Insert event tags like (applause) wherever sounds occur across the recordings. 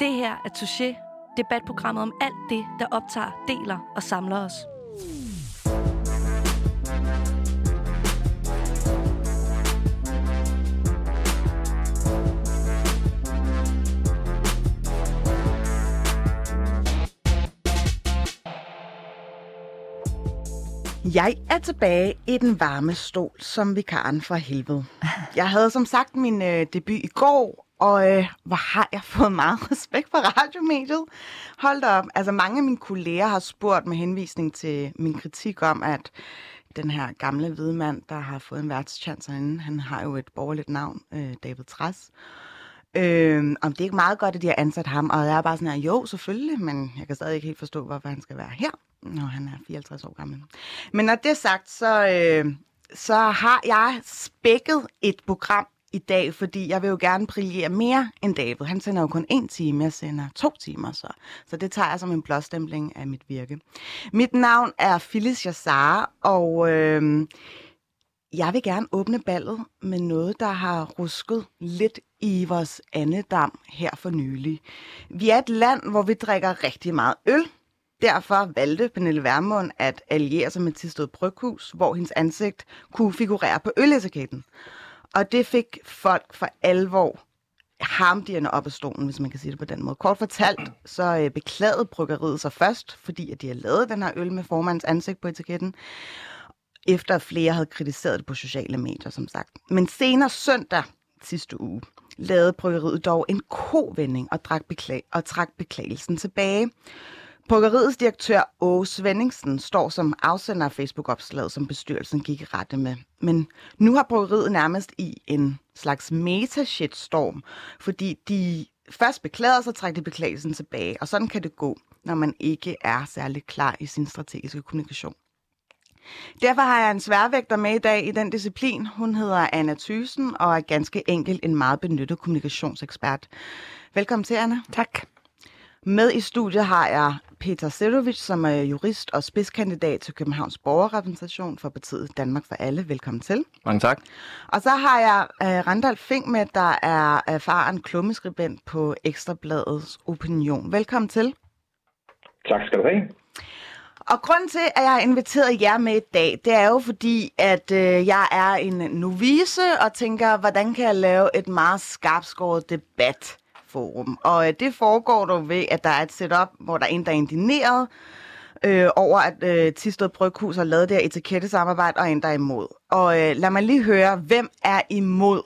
Det her er Touché, debatprogrammet om alt det, der optager, deler og samler os. Jeg er tilbage i den varme stol som vikaren fra helvede. Jeg havde som sagt min øh, debut i går, og øh, hvor har jeg fået meget (laughs) respekt for radiomediet. Hold da op. Altså mange af mine kolleger har spurgt med henvisning til min kritik om, at den her gamle hvide mand, der har fået en værtschance herinde, han har jo et borgerligt navn, øh, David Træs. Øh, om det er ikke meget godt, at de har ansat ham, og jeg er bare sådan her, jo, selvfølgelig, men jeg kan stadig ikke helt forstå, hvorfor han skal være her, når han er 54 år gammel. Men når det er sagt, så, øh, så har jeg spækket et program i dag, fordi jeg vil jo gerne brillere mere end David. Han sender jo kun en time, jeg sender to timer, så, så det tager jeg som en blåstempling af mit virke. Mit navn er Phyllis Jassar, og øh, jeg vil gerne åbne ballet med noget, der har rusket lidt i vores andedam her for nylig. Vi er et land, hvor vi drikker rigtig meget øl. Derfor valgte Pernille Vermund at alliere sig med Tisted Bryghus, hvor hendes ansigt kunne figurere på øletiketten. Og det fik folk for alvor harmdierne op af stolen, hvis man kan sige det på den måde. Kort fortalt, så øh, beklagede bryggeriet sig først, fordi at de havde lavet den her øl med formandens ansigt på etiketten, efter flere havde kritiseret det på sociale medier, som sagt. Men senere søndag sidste uge, lavede bryggeriet dog en kovending og, drak beklag- og trak beklagelsen tilbage. Bryggeriets direktør Åge Svendingsen står som afsender af Facebook-opslaget, som bestyrelsen gik i rette med. Men nu har bryggeriet nærmest i en slags meta-shitstorm, fordi de først beklagede, så trak de beklagelsen tilbage. Og sådan kan det gå, når man ikke er særlig klar i sin strategiske kommunikation. Derfor har jeg en sværvægter med i dag i den disciplin. Hun hedder Anna Thysen og er ganske enkelt en meget benyttet kommunikationsekspert. Velkommen til, Anna. Tak. Med i studiet har jeg Peter Serovic, som er jurist og spidskandidat til Københavns Borgerrepræsentation for partiet Danmark for Alle. Velkommen til. Mange tak. Og så har jeg uh, Randall Fink med, der er erfaren klummeskribent på Ekstrabladets Opinion. Velkommen til. Tak skal du have. Og grunden til, at jeg har inviteret jer med i dag, det er jo fordi, at øh, jeg er en novice og tænker, hvordan kan jeg lave et meget skarpskåret debatforum? Og øh, det foregår dog ved, at der er et setup, hvor der er en, der er indineret øh, over, at øh, Tisted Bryghus har lavet det her etikettesamarbejde, og en, der er imod. Og øh, lad mig lige høre, hvem er imod?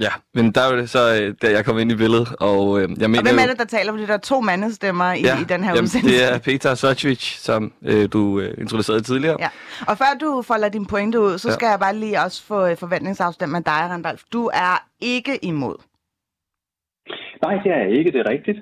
Ja, men der er det så, øh, da jeg kom ind i billedet, og øh, jeg mener Og hvem er det, der taler? Fordi der er to mandestemmer i, ja, i den her jamen, udsendelse. det er Peter Sochvich, som øh, du øh, introducerede tidligere. Ja. Og før du folder din pointe ud, så Ja. skal jeg bare lige også få øh, forventningsafstemt med dig, Randolf. Du er ikke imod. Nej, det er ikke, det er rigtigt.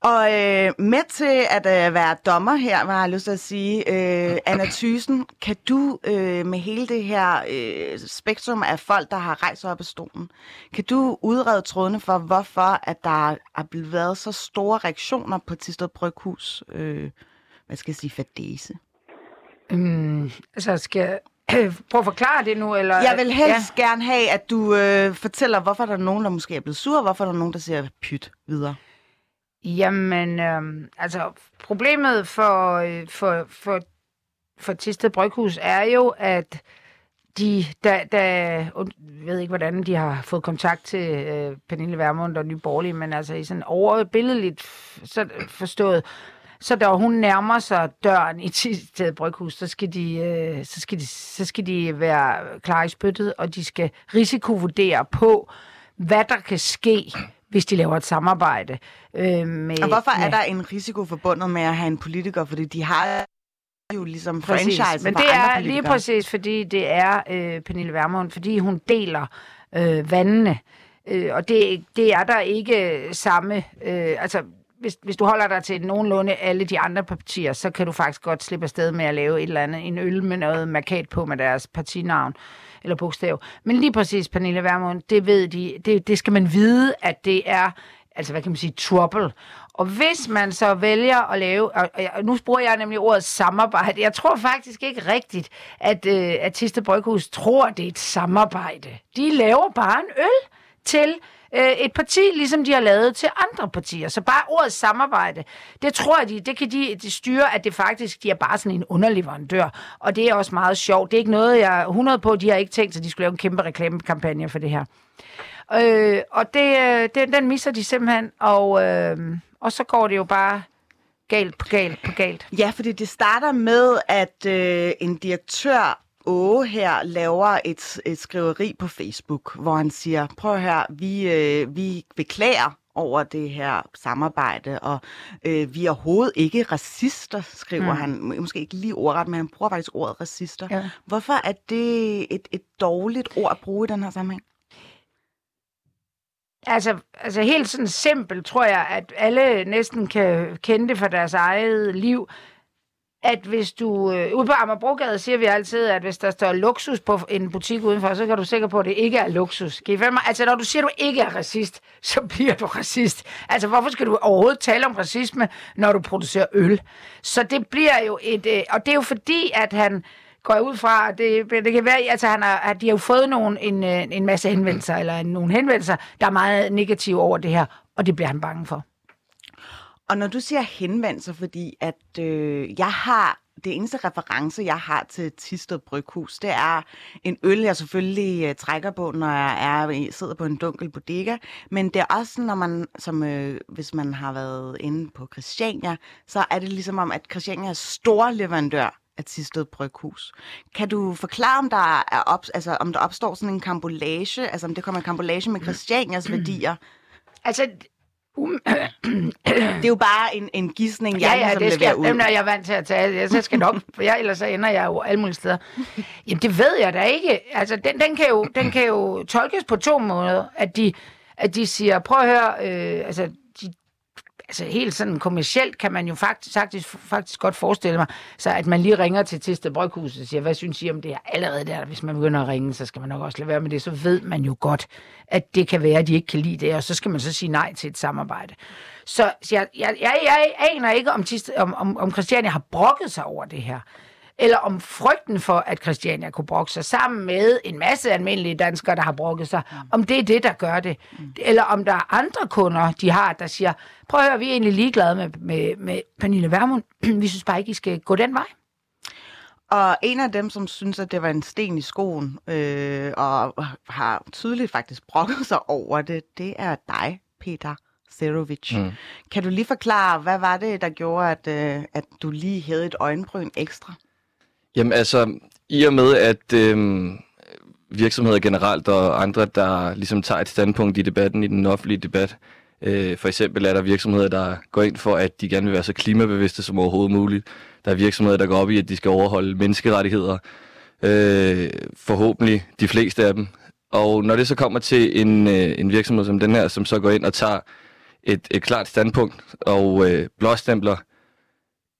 Og øh, med til at øh, være dommer her, har jeg lyst til at sige, øh, Anna Thysen, kan du øh, med hele det her øh, spektrum af folk, der har rejst op af stolen, kan du udrede trådene for, hvorfor at der er blevet været så store reaktioner på Tisted Bryghus, øh, hvad skal jeg sige, fadese? Um, altså, skal (clears throat) jeg prøve at forklare det nu? Eller? Jeg vil helst ja. gerne have, at du øh, fortæller, hvorfor der er nogen, der måske er blevet sur, og hvorfor der er nogen, der siger pyt videre. Jamen, øhm, altså, problemet for, øh, for, for, for Tisted Bryghus er jo, at de, da, da, jeg ved ikke, hvordan de har fået kontakt til øh, Pernille Vermund og Nye Borgerlige, men altså i sådan overbilledligt så forstået, så da hun nærmer sig døren i Tisted Bryghus, så skal, de, øh, så, skal de, så skal de være klar i spyttet, og de skal risikovurdere på, hvad der kan ske, hvis de laver et samarbejde. Øh, med, Og hvorfor er med- der en risiko forbundet med at have en politiker? Fordi de har jo ligesom Præcis. franchise Men det er lige præcis, fordi det er øh, Pernille Vermund, fordi hun deler øh, vandene. Øh, og det, det er der ikke samme... Øh, altså, hvis, hvis du holder dig til nogenlunde alle de andre partier, så kan du faktisk godt slippe afsted med at lave et eller andet, en øl med noget markat på med deres partinavn eller bogstav. Men lige præcis Pernille Vermund, det ved de, det, det skal man vide, at det er, altså hvad kan man sige, trouble. Og hvis man så vælger at lave, og, og nu bruger jeg nemlig ordet samarbejde, jeg tror faktisk ikke rigtigt, at, øh, at Tiste Bryghus tror, det er et samarbejde. De laver bare en øl. til øh, et parti, ligesom de har lavet til andre partier. Så bare ordet samarbejde, det tror jeg, de, det kan de, de styre, at det faktisk, de er bare sådan en underleverandør. Og det er også meget sjovt. Det er ikke noget, jeg er 100 på, de har ikke tænkt at de skulle lave en kæmpe reklamekampagne for det her. Øh, og det, øh, det, den misser de simpelthen, og, øh, og så går det jo bare galt på galt på galt. Ja, fordi det starter med, at øh, en direktør Åge her laver et, et skriveri på Facebook, hvor han siger, prøv her, vi, øh, vi beklager over det her samarbejde, og øh, vi er overhovedet ikke racister, skriver mm. han. Måske ikke lige ordret, men han bruger faktisk ordet racister. Ja. Hvorfor er det et, et dårligt ord at bruge i den her sammenhæng? Altså, altså helt sådan simpelt tror jeg, at alle næsten kan kende det fra deres eget liv, at hvis du... Øh, ude på Amagerbrogade siger vi altid, at hvis der står luksus på en butik udenfor, så kan du sikker på, at det ikke er luksus. Kan I følge mig? Altså, når du siger, at du ikke er racist, så (laughs) bliver du racist. Altså, hvorfor skal du overhovedet tale om racisme, når du producerer øl? Så det bliver jo et... Øh, og det er jo fordi, at han går jeg ud fra, at det, det kan være, altså han har, at de har jo fået nogle, en, øh, en masse henvendelser, eller nogle henvendelser, der er meget negative over det her, og det bliver han bange for. Og når du siger henvendelser, fordi at øh, jeg har det eneste reference, jeg har til Tisted Bryghus, det er en øl, jeg selvfølgelig øh, trækker på, når jeg er, sidder på en dunkel bodega. Men det er også, når man, som, øh, hvis man har været inde på Christiania, så er det ligesom om, at Christiania er stor leverandør af Tisted Bryghus. Kan du forklare, om der, er op, altså, om der opstår sådan en kambolage, altså om det kommer en kambolage med Christianias værdier? Altså, Det er jo bare en, en gidsning, jeg ja, ja, det skal ud. dem er jeg vant til at tage. Jeg, så skal nok, for jeg, ellers så ender jeg jo alle mulige steder. Jamen, det ved jeg da ikke. Altså, den, den, kan jo, den kan jo tolkes på to måder. At de, at de siger, prøv at høre, øh, altså, altså helt sådan kommercielt kan man jo faktisk, faktisk, faktisk godt forestille mig, så at man lige ringer til Tiste Bryghuset og siger, hvad synes I om det her? Allerede der, hvis man begynder at ringe, så skal man nok også lade være med det. Så ved man jo godt, at det kan være, at de ikke kan lide det, og så skal man så sige nej til et samarbejde. Så, så jeg, jeg, jeg, jeg aner ikke, om, Tiste, om, om, om Christiania har brokket sig over det her eller om frygten for, at Christiania kunne brokke sig sammen med en masse almindelige danskere, der har brokket sig, om det er det, der gør det. Eller om der er andre kunder, de har, der siger, prøv at høre, vi er egentlig ligeglade med, med, med Pernille Vermund. (clears throat) vi synes bare ikke, I skal gå den vej. Og en af dem, som synes, at det var en sten i skoen, øh, og har tydeligt faktisk brokket sig over det, det er dig, Peter Serovic. Mm. Kan du lige forklare, hvad var det, der gjorde, at, øh, at du lige havde et øjenbryn ekstra? Jamen altså, i og med at øh, virksomheder generelt og andre, der ligesom tager et standpunkt i debatten, i den offentlige debat, øh, for eksempel er der virksomheder, der går ind for, at de gerne vil være så klimabevidste som overhovedet muligt. Der er virksomheder, der går op i, at de skal overholde menneskerettigheder. Øh, forhåbentlig de fleste af dem. Og når det så kommer til en, øh, en virksomhed som den her, som så går ind og tager et, et klart standpunkt og øh, blåstempler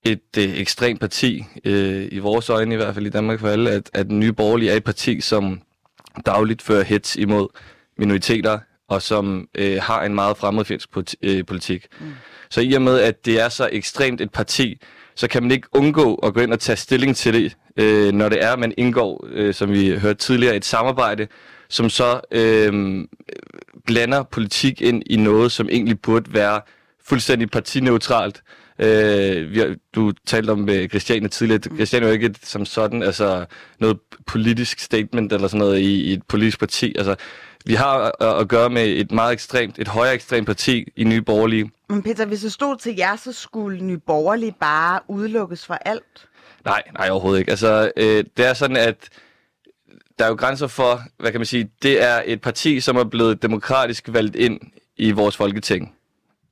et øh, ekstremt parti, øh, i vores øjne i hvert fald i Danmark for alle, at, at Nye Borgerlige er et parti, som dagligt fører hets imod minoriteter, og som øh, har en meget fremmedfjendsk øh, politik. Mm. Så i og med, at det er så ekstremt et parti, så kan man ikke undgå at gå ind og tage stilling til det, øh, når det er, at man indgår, øh, som vi hørte tidligere, et samarbejde, som så øh, blander politik ind i noget, som egentlig burde være fuldstændig partineutralt. Øh, vi har, du talte om øh, Christiane tidligere. Christiane er jo ikke et, som sådan altså noget politisk statement eller sådan noget i, i et politisk parti. Altså, vi har at, at gøre med et meget ekstremt, et højere ekstremt parti i Nye Borgerlige. Men Peter, hvis det stod til jer, så skulle Nye Borgerlige bare udelukkes fra alt? Nej, nej overhovedet ikke. Altså, øh, det er sådan, at der er jo grænser for, hvad kan man sige, det er et parti, som er blevet demokratisk valgt ind i vores folketing.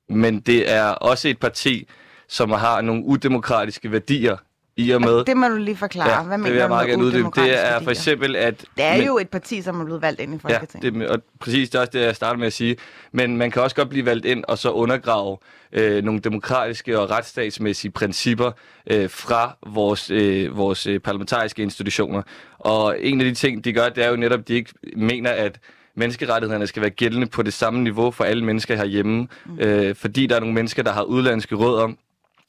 Men det er også et parti, som har nogle udemokratiske værdier i og med... Det må du lige forklare. Ja, Hvad det mener vil jeg meget med gerne uddybe. Det er for eksempel, at... Det er men- jo et parti, som er blevet valgt ind i Ja, Folketinget. det, og præcis, det er også det, jeg starter med at sige. Men man kan også godt blive valgt ind og så undergrave øh, nogle demokratiske og retsstatsmæssige principper øh, fra vores, øh, vores øh, parlamentariske institutioner. Og en af de ting, de gør, det er jo netop, at de ikke mener, at menneskerettighederne skal være gældende på det samme niveau for alle mennesker herhjemme. Mm. Øh, fordi der er nogle mennesker, der har udlandske rødder,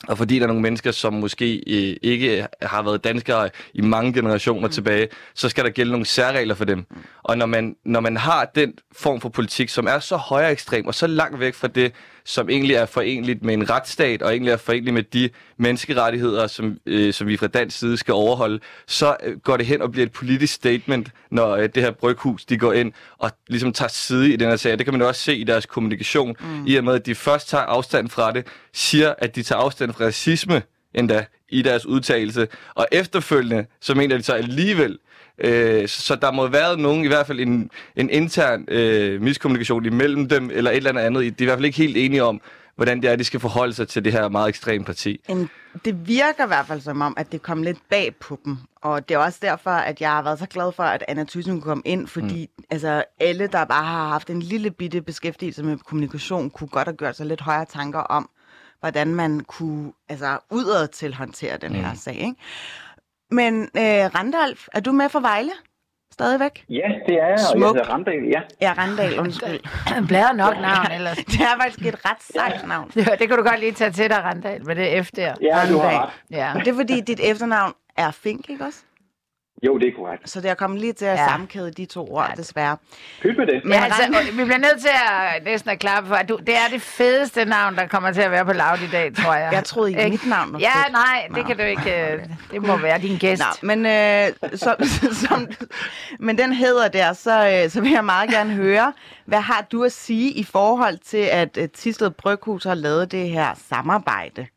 og fordi der er nogle mennesker, som måske øh, ikke har været danskere i mange generationer mm. tilbage, så skal der gælde nogle særregler for dem. Mm. Og når man, når man har den form for politik, som er så højere ekstrem og så langt væk fra det, som egentlig er forenligt med en retsstat, og egentlig er forenligt med de menneskerettigheder, som, øh, som vi fra dansk side skal overholde, så øh, går det hen og bliver et politisk statement, når øh, det her bryghus de går ind og ligesom tager side i den her sag. Det kan man også se i deres kommunikation, mm. i og med, at de først tager afstand fra det, siger, at de tager afstand fra racisme endda i deres udtalelse, og efterfølgende, så mener de så alligevel, Øh, så der må have været nogen, i hvert fald en, en intern øh, miskommunikation imellem dem, eller et eller andet. De er i hvert fald ikke helt enige om, hvordan det er, de skal forholde sig til det her meget ekstreme parti. En, det virker i hvert fald som om, at det kom lidt bag på dem. Og det er også derfor, at jeg har været så glad for, at Anna Thyssen kunne komme ind, fordi mm. altså, alle, der bare har haft en lille bitte beskæftigelse med kommunikation, kunne godt have gjort sig lidt højere tanker om, hvordan man kunne altså, udad til håndtere den mm. her sag. Ikke? Men øh, Randalf, er du med for Vejle? Stadigvæk? Ja, det er jeg, og jeg hedder Randal, ja. Ja, Randal, undskyld. (clears throat) Blæder nok navn ellers. (laughs) det er faktisk et ret sejt navn. (laughs) Ja, det kan du godt lige tage til dig, Randal, med det efter. Ja, du har ret. Ja. Og det er fordi, dit efternavn er Fink, ikke også? Jo, det er korrekt. Så det er kommet lige til at Ja. sammenkæde de to ord, Ja. desværre. Pyt med det. Men Ja, altså, vi bliver nødt til at næsten at klappe for, at du, det er det fedeste navn, der kommer til at være på laut i dag, tror jeg. Jeg troede ikke, Ikke? mit navn var Ja, fedt. nej, det Nå. kan du ikke. øh, Det må være din gæst. Nå, men, øh, som, (laughs) som, men den hedder der, så, øh, så vil jeg meget gerne høre, hvad har du at sige i forhold til, at øh, Tisted Bryghus har lavet det her samarbejde?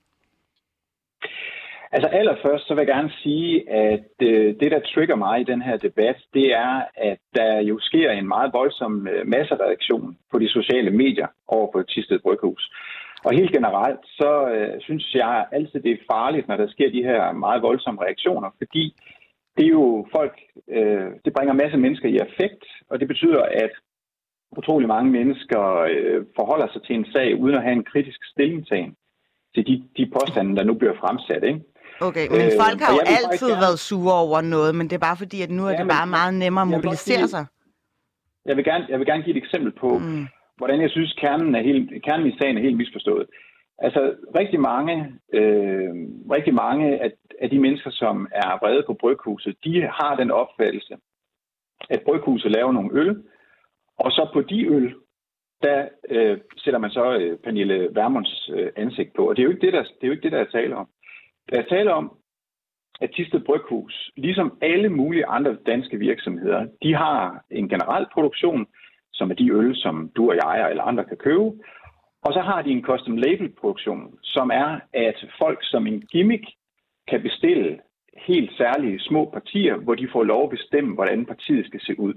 Altså allerførst så vil jeg gerne sige, at øh, det, der trigger mig i den her debat, det er, at der jo sker en meget voldsom øh, massereaktion på de sociale medier over på Tisted Bryghus. Og helt generelt, så øh, synes jeg altid, det er farligt, når der sker de her meget voldsomme reaktioner, fordi det er jo folk, øh, det bringer masser masse mennesker i affekt, og det betyder, at utrolig mange mennesker øh, forholder sig til en sag, uden at have en kritisk stillingtagen til de, de påstande, der nu bliver fremsat. Ikke? Okay, men Øh, folk har jo altid gerne- været sure over noget, men det er bare fordi, at nu er Ja, det men- bare meget nemmere at mobilisere sige- sig. Jeg vil gerne, jeg vil gerne give et eksempel på, mm. hvordan jeg synes, kernen, er helt, kernen i sagen er helt misforstået. Altså, rigtig mange, øh, rigtig mange af, af de mennesker, som er vrede på bryghuset, de har den opfattelse, at bryghuset laver nogle øl, og så på de øl, der øh, sætter man så øh, Pernille Vermunds øh, ansigt på. Og det er jo ikke det, der, det er jo ikke det, der er tale om. Der er tale om, at Tisted Bryghus, ligesom alle mulige andre danske virksomheder, de har en generel produktion, som er de øl, som du og jeg eller andre kan købe. Og så har de en custom label produktion, som er, at folk som en gimmick kan bestille helt særlige små partier, hvor de får lov at bestemme, hvordan partiet skal se ud.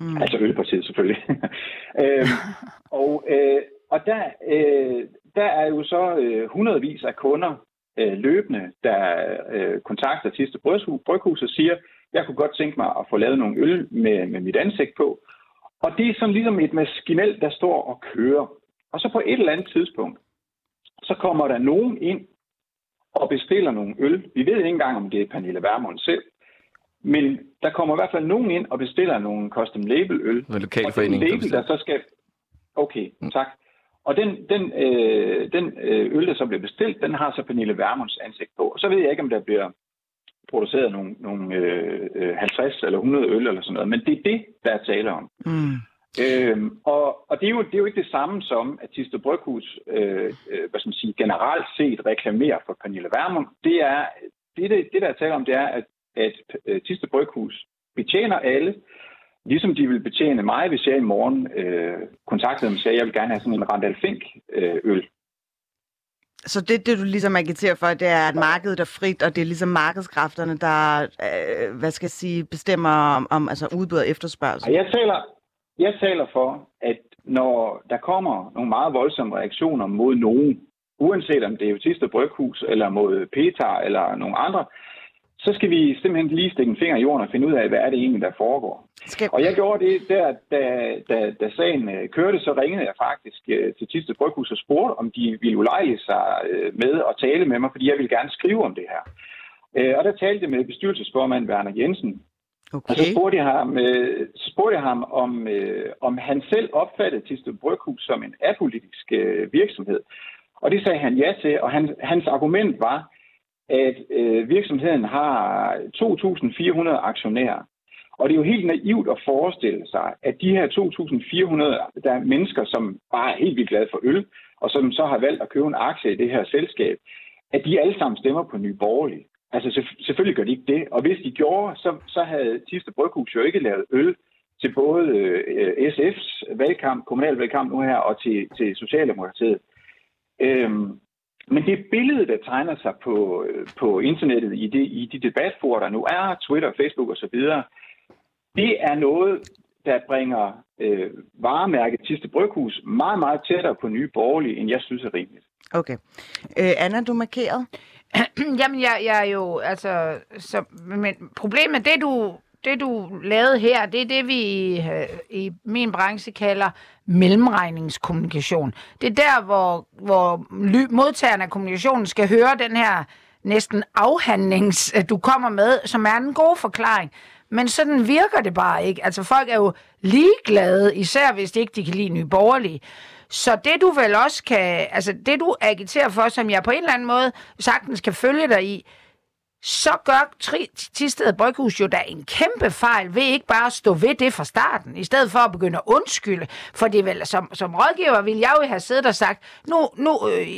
Mm. Altså ølpartiet selvfølgelig. (laughs) øhm, og øh, og der, øh, der er jo så øh, hundredvis af kunder øh, løbende, der øh, kontakter Tiste Bryghus, og siger, jeg kunne godt tænke mig at få lavet nogle øl med, med mit ansigt på. Og det er sådan ligesom et maskinel, der står og kører. Og så på et eller andet tidspunkt, så kommer der nogen ind og bestiller nogle øl. Vi ved ikke engang, om det er Pernille Vermund selv. Men der kommer i hvert fald nogen ind og bestiller nogle custom label øl. Med Og lokalforeningen. der label, der så skal... Okay, tak. Og den, den, øh, den øh, øl, der så bliver bestilt, den har så Pernille Vermunds ansigt på. Og så ved jeg ikke, om der bliver produceret nogle, nogle øh, øh, 50 eller 100 øl eller sådan noget. Men det er det, der er tale om. Mm. Øhm, og og det, er jo, det er jo ikke det samme som, at Tiste Bryghus øh, øh, hvad skal man sige, generelt set reklamerer for Pernille Vermund. Det, er, det, det, det der er tale om, det er, at, at øh, Tiste Bryghus betjener alle, ligesom de vil betjene mig, hvis jeg i morgen øh, kontaktede dem og sagde, at jeg vil gerne have sådan en Randall Fink øh, øl. Så det, det, du ligesom agiterer for, det er, at markedet er frit, og det er ligesom markedskræfterne, der, øh, hvad skal jeg sige, bestemmer om, om altså udbud og efterspørgsel. Jeg taler, jeg taler for, at når der kommer nogle meget voldsomme reaktioner mod nogen, uanset om det er jo Tiste Bryghus, eller mod Petar, eller nogle andre, så skal vi simpelthen lige stikke en finger i jorden og finde ud af, hvad er det egentlig, der foregår. Skal, Og jeg gjorde det der, da, da, da sagen øh, kørte, så ringede jeg faktisk øh, til Tiste Bryghus og spurgte, om de ville ulejlige sig øh, med at tale med mig, fordi jeg ville gerne skrive om det her. Og der talte jeg med bestyrelsesformand Werner Jensen, og så okay. spurgte jeg ham, øh, spurgte jeg ham om, øh, om han selv opfattede Tiste Bryghus som en apolitisk øh, virksomhed. Og det sagde han ja til, og han, hans argument var, at øh, virksomheden har 2.400 aktionærer. Og det er jo helt naivt at forestille sig, at de her 2.400 der er mennesker, som bare er helt vildt glade for øl, og som så har valgt at købe en aktie i det her selskab, at de alle sammen stemmer på Nye Borgerlige. Altså selvfølgelig gør de ikke det. Og hvis de gjorde, så, så havde Tiste Bryghus jo ikke lavet øl til både øh, SF's valgkamp, kommunalvalgkamp nu her, og til, til Socialdemokratiet. Øhm, men det billede, der tegner sig på, øh, på internettet i de, i de debatforer, der nu er, Twitter, Facebook osv., det er noget, der bringer øh, varemærket Tiste Bryghus meget, meget tættere på nye borgerlige, end jeg synes er rimeligt. Okay. Øh, Anna, du markeret? (clears throat) Jamen, jeg, jeg er jo, altså, så, men problemet, det du, det du lavede her, det er det, vi i, i min branche kalder mellemregningskommunikation. Det er der, hvor, hvor modtageren af kommunikationen skal høre den her næsten afhandlings, øh, du kommer med, som er en god forklaring. Men sådan virker det bare ikke. Altså folk er jo ligeglade, især hvis de ikke de kan lide nye borgerlige. Så det du vel også kan, altså det du agiterer for, som jeg på en eller anden måde sagtens kan følge dig i, så gør Tisted Bryghus jo da en kæmpe fejl ved ikke bare at stå ved det fra starten, i stedet for at begynde at undskylde. For det vel, som, som rådgiver ville jeg jo have siddet og sagt, nu, nu øh,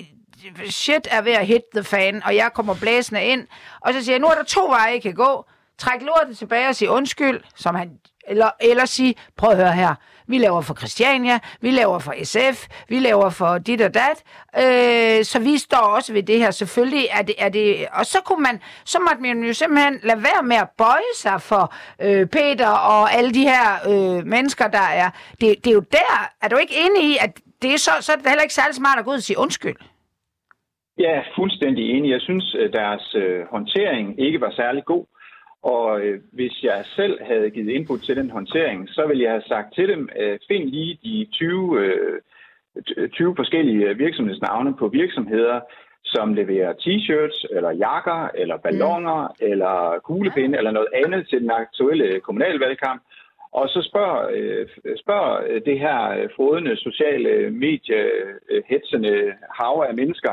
shit er ved at hit the fan, og jeg kommer blæsende ind, og så siger jeg, nu er der to veje, jeg kan gå. Træk lortet tilbage og sige undskyld, som han, eller, eller sige, prøv at høre her, vi laver for Christiania, vi laver for SF, vi laver for dit og dat, øh, så vi står også ved det her. Selvfølgelig er det, er det, og så kunne man, så måtte man jo simpelthen lade være med at bøje sig for øh, Peter og alle de her øh, mennesker, der er. Det, det er jo der, er du ikke enig i, at det er så, så er det heller ikke særlig smart at gå ud og sige undskyld? Jeg er fuldstændig enig. Jeg synes, øh, deres øh, håndtering ikke var særlig god. Og øh, hvis jeg selv havde givet input til den håndtering, så ville jeg have sagt til dem, øh, find lige de 20, øh, 20 forskellige virksomhedsnavne på virksomheder, som leverer t-shirts, eller jakker, eller ballonger, mm. eller kuglepinde, eller noget andet til den aktuelle kommunalvalgkamp. Og så spørg, øh, spørg det her frodende sociale medie, hetsende hav af mennesker,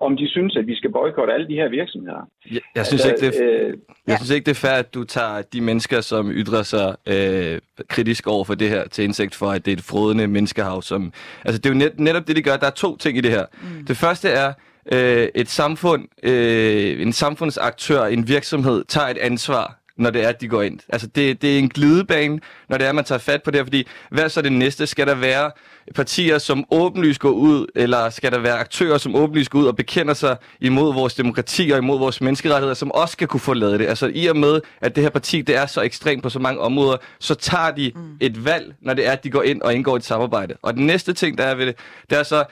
om de synes, at vi skal boykotte alle de her virksomheder. Jeg, jeg, synes, altså, ikke, det er, øh, jeg synes ikke, det er fair, at du tager de mennesker, som ytrer sig øh, kritisk over for det her, til indsigt for, at det er et frodende menneskehav. Som, altså, det er jo net, netop det, de gør. Der er to ting i det her. Mm. Det første er, øh, et samfund, øh, en samfundsaktør, en virksomhed, tager et ansvar når det er, at de går ind. Altså, det, det er en glidebane, når det er, at man tager fat på det her, fordi hvad så det næste? Skal der være partier, som åbenlyst går ud, eller skal der være aktører, som åbenlyst går ud og bekender sig imod vores demokrati og imod vores menneskerettigheder, som også skal kunne få lavet det? Altså, i og med, at det her parti, det er så ekstremt på så mange områder, så tager de mm. et valg, når det er, at de går ind og indgår et samarbejde. Og den næste ting, der er ved det, det er så,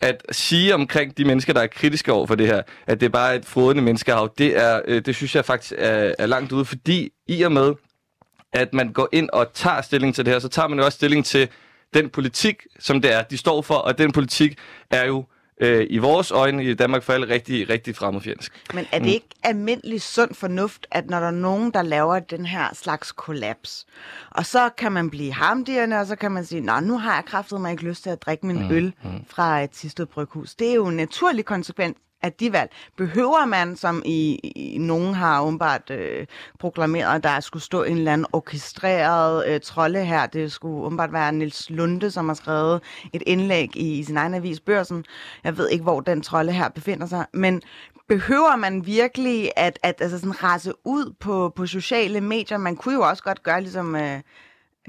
at sige omkring de mennesker, der er kritiske over for det her, at det er bare et frodende menneskehav, det, er, øh, det synes jeg faktisk er, er langt ude, fordi i og med, at man går ind og tager stilling til det her, så tager man jo også stilling til den politik, som det er, de står for, og den politik er jo øh, i vores øjne i Danmark for alle rigtig, rigtig fremmedfjendsk. Men er det mm. ikke almindelig sund fornuft, at når der er nogen, der laver den her slags kollaps, og så kan man blive hamdigerne, og så kan man sige, nå, nu har jeg kraftet mig ikke lyst til at drikke min mm. øl mm. fra et Tisted Bryghus. Det er jo en naturlig konsekvens af de valg. Behøver man, som i, i nogen har åbenbart øh, proklameret, at der skulle stå en eller anden orkestreret øh, trolde her. Det skulle åbenbart være Nils Lunde, som har skrevet et indlæg i, i sin egen avis Børsen. Jeg ved ikke, hvor den trolde her befinder sig. Men behøver man virkelig at, at altså sådan rase ud på, på sociale medier? Man kunne jo også godt gøre ligesom... Øh,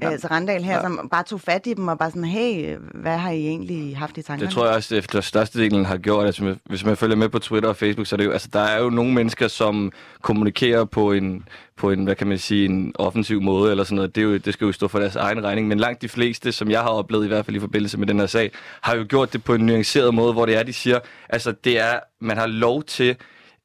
ja. altså Randal her, ja. som bare tog fat i dem og bare sådan, hey, hvad har I egentlig haft i tankerne? Det tror jeg også, efter størstedelen har gjort. Altså, hvis man følger med på Twitter og Facebook, så er det jo, altså, der er jo nogle mennesker, som kommunikerer på en, på en, hvad kan man sige, en offensiv måde eller sådan noget. Det, er jo, det skal jo stå for deres egen regning. Men langt de fleste, som jeg har oplevet i hvert fald i forbindelse med den her sag, har jo gjort det på en nuanceret måde, hvor det er, de siger, altså det er, man har lov til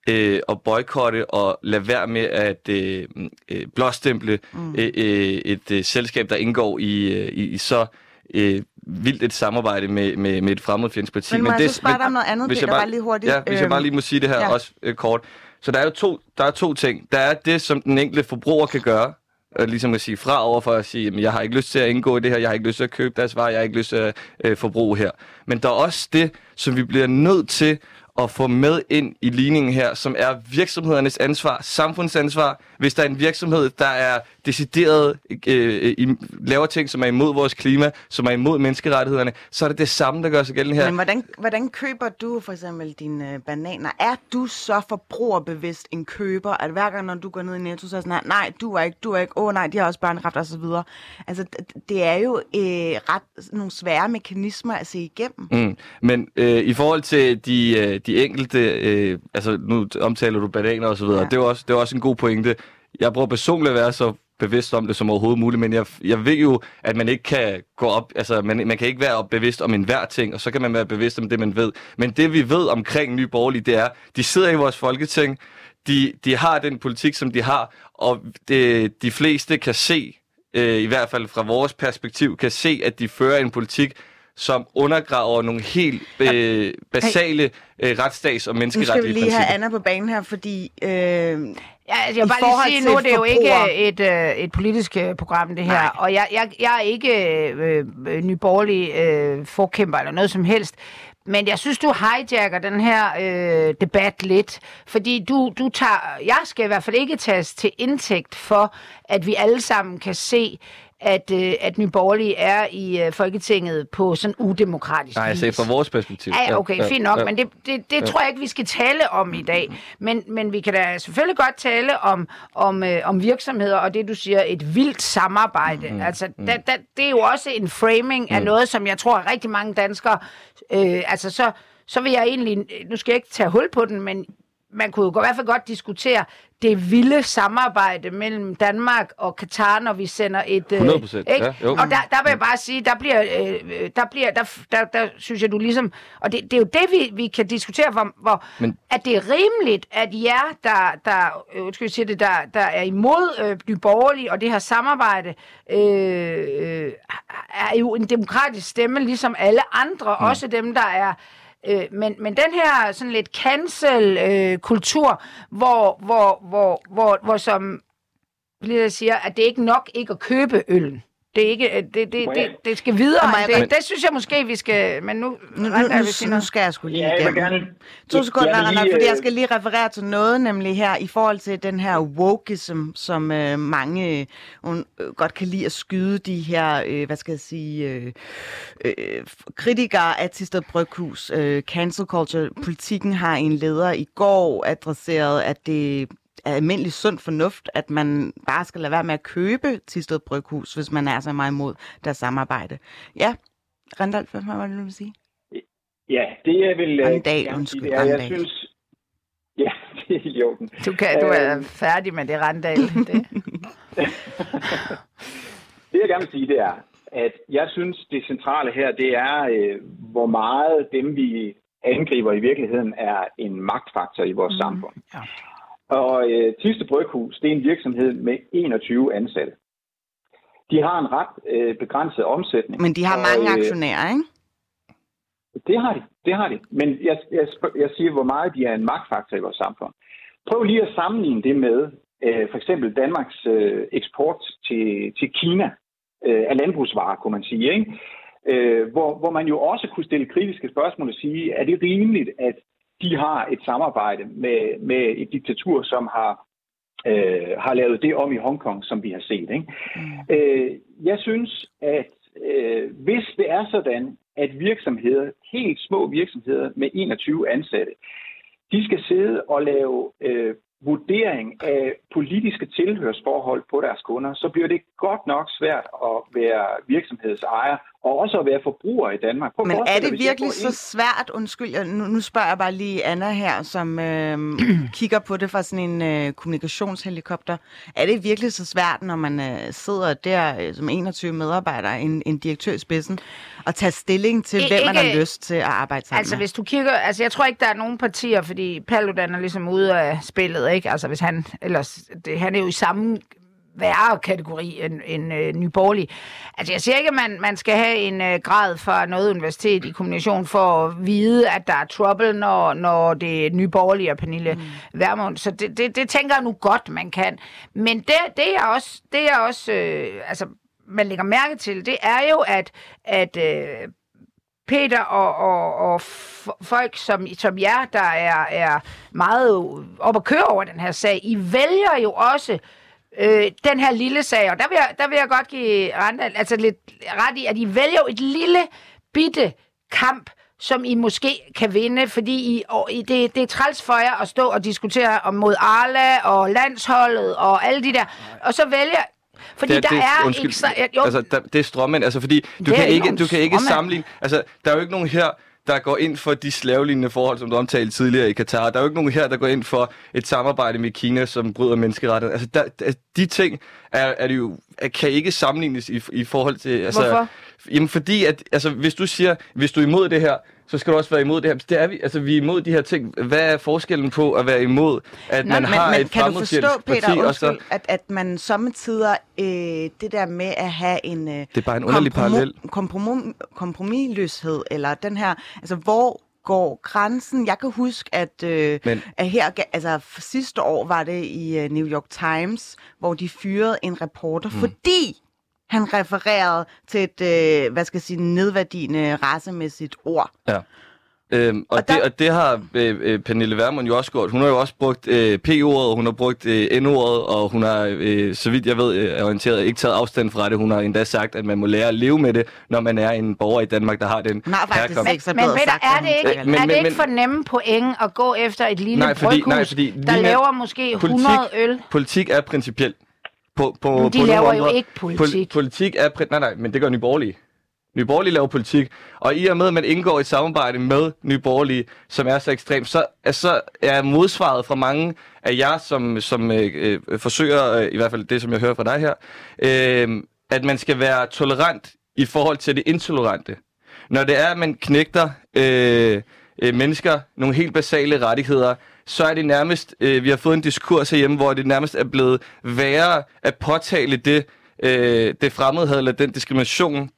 øh, at boykotte og lade være med at øh, øh, blåstemple mm. øh, øh, et øh, selskab, der indgår i, øh, i, i så øh, vildt et samarbejde med, med, med et fremmedfjendsk Men, men det, så spørge dig om noget andet, hvis Peter, jeg bare, bare lige hurtigt? Ja, hvis øhm, jeg bare lige må sige det her ja. også øh, kort. Så der er jo to, der er to ting. Der er det, som den enkelte forbruger kan gøre, og ligesom at sige fra over for at sige, at jeg har ikke lyst til at indgå i det her, jeg har ikke lyst til at købe deres varer, jeg har ikke lyst til at øh, forbruge her. Men der er også det, som vi bliver nødt til at få med ind i ligningen her, som er virksomhedernes ansvar, samfundsansvar. Hvis der er en virksomhed, der er decideret øh, i, laver ting, som er imod vores klima, som er imod menneskerettighederne, så er det det samme, der gør sig gældende her. Men hvordan, hvordan køber du for eksempel dine øh, bananer? Er du så forbrugerbevidst en køber, at hver gang, når du går ned i Netto, så er sådan, nej, du er ikke, du er ikke, åh oh, nej, de har også børnekraft og så videre. Altså, det er jo øh, ret nogle svære mekanismer at se igennem. Mm. Men øh, i forhold til de, øh, de enkelte, øh, altså nu omtaler du bananer og så videre, ja. det, er også, det er også en god pointe. Jeg prøver personligt at være så bevidst om det som overhovedet muligt, men jeg, jeg ved jo, at man ikke kan gå op, altså man, man kan ikke være bevidst om enhver ting, og så kan man være bevidst om det, man ved. Men det vi ved omkring Nye Borgerlige, det er, de sidder i vores folketing, de, de har den politik, som de har, og det, de fleste kan se, øh, i hvert fald fra vores perspektiv, kan se, at de fører en politik, som undergraver nogle helt øh, basale øh, retsstats- og menneskerettige principper. Nu skal vi lige have Anna på banen her, fordi... Øh, Ja, altså, jeg vil bare lige sige, nu er det jo ikke et, øh, et politisk øh, program, det her. Nej. Og jeg, jeg, jeg er ikke øh, øh, nyborgerlig øh, forkæmper eller noget som helst. Men jeg synes, du hijacker den her øh, debat lidt, fordi du, du tager, jeg skal i hvert fald ikke tages til indtægt for, at vi alle sammen kan se, at, øh, at Nye Borgerlige er i øh, Folketinget på sådan udemokratisk Nej, jeg sagde fra vores perspektiv. Ja, okay, ja, fint nok, ja, men det, det, det ja. tror jeg ikke, vi skal tale om i dag. Men, men vi kan da selvfølgelig godt tale om, om, øh, om virksomheder, og det du siger, et vildt samarbejde. Mm, altså, mm. Da, da, det er jo også en framing mm. af noget, som jeg tror, rigtig mange danskere... Øh, altså, så, så vil jeg egentlig... Nu skal jeg ikke tage hul på den, men man kunne jo i hvert fald godt diskutere det vilde samarbejde mellem Danmark og Katar, når vi sender et... 100 øh, procent, ja. Jo. Og der, der vil jeg bare sige, der bliver, øh, der bliver, der, der, der synes jeg, du ligesom... Og det, det er jo det, vi, vi kan diskutere, hvor, hvor Men... at det er rimeligt, at jer, der, der, øh, skal sige det, der, der er imod øh, Nye Borgerlige og det her samarbejde, øh, øh, er jo en demokratisk stemme, ligesom alle andre, mm. også dem, der er Øh, men, men den her sådan lidt cancel-kultur, øh, hvor, hvor, hvor, hvor, hvor som Lilla siger, at det er ikke nok ikke at købe øllen. Det, er ikke, det, det, det, det skal videre. Det, det, det synes jeg måske, vi skal... Men nu, nu, nu, nu, nu skal jeg sgu lige ja, igennem. To sekunder, Randall, fordi jeg øh, skal lige referere til noget, nemlig her i forhold til den her wokeism, som øh, mange øh, godt kan lide at skyde de her, øh, hvad skal jeg sige, øh, øh, kritikere af Tisted Bryghus. Øh, cancel culture. Politikken har en leder i går adresseret, at det almindelig sund fornuft, at man bare skal lade være med at købe Tisted Bryghus, hvis man er så meget imod deres samarbejde. Ja, Randalf, hvad var det, du vil sige? Ja, det er vel... Øh, Randal, undskyld, det er, Jeg synes, Ja, (laughs) det er i orden. Du, kan, du er øhm. færdig med det, Randal. (laughs) Det. det, jeg gerne vil sige, det er, at jeg synes, det centrale her, det er, øh, hvor meget dem, vi angriber i virkeligheden, er en magtfaktor i vores mm. samfund. Ja. Og øh, Tiste Bryghus, det er en virksomhed med 21 ansatte. De har en ret øh, begrænset omsætning. Men de har mange og, øh, aktionærer, ikke? Det har de, det har de. Men jeg, jeg, jeg siger, hvor meget de er en magtfaktor i vores samfund. Prøv lige at sammenligne det med øh, for eksempel Danmarks øh, eksport til, til Kina øh, af landbrugsvarer, kunne man sige. Ikke? Øh, hvor, hvor man jo også kunne stille kritiske spørgsmål og sige, er det rimeligt, at de har et samarbejde med, med et diktatur, som har, øh, har lavet det om i Hongkong, som vi har set. Ikke? Mm. Øh, jeg synes, at øh, hvis det er sådan, at virksomheder, helt små virksomheder med 21 ansatte, de skal sidde og lave øh, vurdering af politiske tilhørsforhold på deres kunder, så bliver det godt nok svært at være virksomhedsejer og også at være forbruger i Danmark. Prøv Men er det virkelig så svært, undskyld, jeg, nu, nu spørger jeg bare lige Anna her, som øh, (clears throat) kigger på det fra sådan en øh, kommunikationshelikopter. Er det virkelig så svært, når man øh, sidder der øh, som 21 medarbejdere, en, en direktør i spidsen, at tage stilling til, I, hvem ikke, man har lyst til at arbejde sammen Altså med? hvis du kigger, altså jeg tror ikke, der er nogen partier, fordi Paludan er ligesom ude af spillet, ikke? Altså hvis han, ellers, det, han er jo i samme værre kategori end, end øh, nyborgerlig. Altså, jeg siger ikke, at man, man skal have en øh, grad fra noget universitet i kommunikation for at vide, at der er trouble, når, når det er nyborgerlige og Pernille mm. Vermund. Så det, det, det tænker jeg nu godt, man kan. Men det, det er også, det er også øh, altså, man lægger mærke til, det er jo, at, at øh, Peter og, og, og folk som, som jer, der er, er meget op at køre over den her sag, I vælger jo også øh, den her lille sag, og der vil jeg, der vil jeg godt give Randall, altså lidt ret i, at I vælger et lille bitte kamp, som I måske kan vinde, fordi I, og I, det, det er træls for jer at stå og diskutere om mod Arla og landsholdet og alle de der, og så vælger fordi det, der det, er undskyld, ekstra... Jo. Altså, der, det er strømmen. Altså, fordi du kan, ikke, du kan ikke sammenligne... Altså, der er jo ikke nogen her, der går ind for de slavelignende forhold, som du omtalte tidligere i Katar. Der er jo ikke nogen her, der går ind for et samarbejde med Kina, som bryder menneskerettigheden. Altså, der, der, de ting er, er det jo, kan ikke sammenlignes i, i forhold til... Altså, Hvorfor? Jamen, fordi at, altså, hvis du siger, hvis du er imod det her, så skal du også være imod det her. Det er vi, altså vi er imod de her ting. Hvad er forskellen på at være imod, at Nå, man men, har men, et kan du forstå, Peter, parti, undskyld, og så... at, at man sommetider, øh, det der med at have en... Øh, det er bare en underlig parallel. Kompromis, kompromisløshed, eller den her, altså hvor går grænsen? Jeg kan huske, at, øh, Men... at her, altså sidste år var det i uh, New York Times, hvor de fyrede en reporter, mm. fordi han refererede til et, øh, hvad skal jeg sige, nedværdigende racemæssigt ord. Ja. Øhm, og, og, der... det, og det har øh, øh, Pernille Vermund jo også gjort. Hun har jo også brugt øh, P-ordet, hun har brugt øh, N-ordet, og hun har, øh, så vidt jeg ved, øh, er orienteret, ikke taget afstand fra det. Hun har endda sagt, at man må lære at leve med det, når man er en borger i Danmark, der har den Nej, faktisk ikke så Men Peter, sagt, er det ikke, men, er det ikke for nemme point at gå efter et lille nej, fordi, bryghus, nej, fordi der laver måske 100 politik, øl? Politik er principielt på, på, men de på laver jo ikke politik. politik er... Nej, nej, men det gør Nye Borgerlige. Nye Borgerlige laver politik, og i og med, at man indgår i et samarbejde med Nye Borgerlige, som er så ekstremt, så er, så er modsvaret fra mange af jer, som, som øh, øh, forsøger, øh, i hvert fald det, som jeg hører fra dig her, øh, at man skal være tolerant i forhold til det intolerante. Når det er, at man knægter øh, øh, mennesker nogle helt basale rettigheder, så er det nærmest, øh, vi har fået en diskurs herhjemme, hvor det nærmest er blevet værre at påtale det, øh, det fremmedhed eller den diskrimination,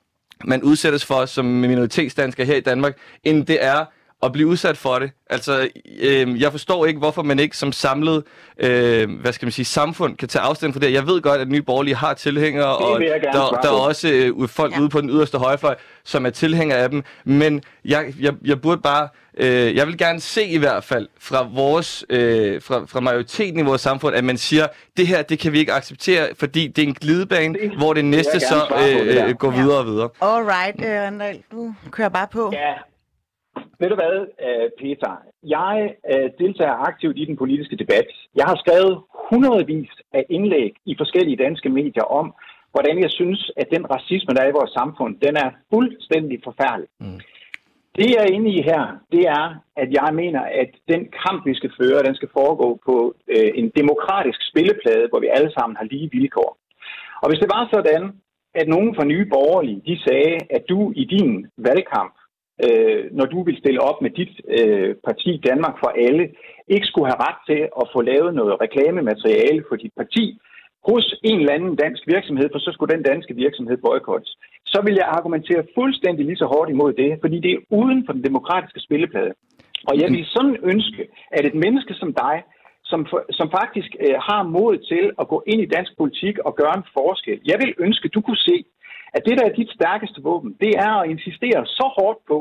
man udsættes for som minoritetsdansker her i Danmark, end det er at blive udsat for det. Altså, øh, jeg forstår ikke, hvorfor man ikke som samlet, øh, hvad skal man sige, samfund kan tage afstand fra det. Jeg ved godt, at Nye Borgerlige har tilhængere, og der, der er også øh, folk ja. ude på den yderste højrefløj, som er tilhængere af dem. Men jeg, jeg, jeg burde bare Øh, jeg vil gerne se i hvert fald fra vores, øh, fra, fra majoriteten i vores samfund, at man siger, det her, det kan vi ikke acceptere, fordi det er en glidebane, det, hvor det næste så øh, øh, går videre og videre. Alright, øh, Randall, du kører bare på. Ja, ved du hvad, øh, Peter? Jeg øh, deltager aktivt i den politiske debat. Jeg har skrevet hundredvis af indlæg i forskellige danske medier om, hvordan jeg synes, at den racisme, der er i vores samfund, den er fuldstændig forfærdelig. Mm. Det jeg er inde i her, det er, at jeg mener, at den kamp, vi skal føre, den skal foregå på øh, en demokratisk spilleplade, hvor vi alle sammen har lige vilkår. Og hvis det var sådan, at nogen fra Nye Borgerlige, de sagde, at du i din valgkamp, øh, når du vil stille op med dit øh, parti Danmark for alle, ikke skulle have ret til at få lavet noget reklamemateriale for dit parti, hos en eller anden dansk virksomhed, for så skulle den danske virksomhed boykottes, så vil jeg argumentere fuldstændig lige så hårdt imod det, fordi det er uden for den demokratiske spilleplade. Og jeg vil sådan ønske, at et menneske som dig, som, som faktisk øh, har mod til at gå ind i dansk politik og gøre en forskel, jeg vil ønske, at du kunne se, at det, der er dit stærkeste våben, det er at insistere så hårdt på,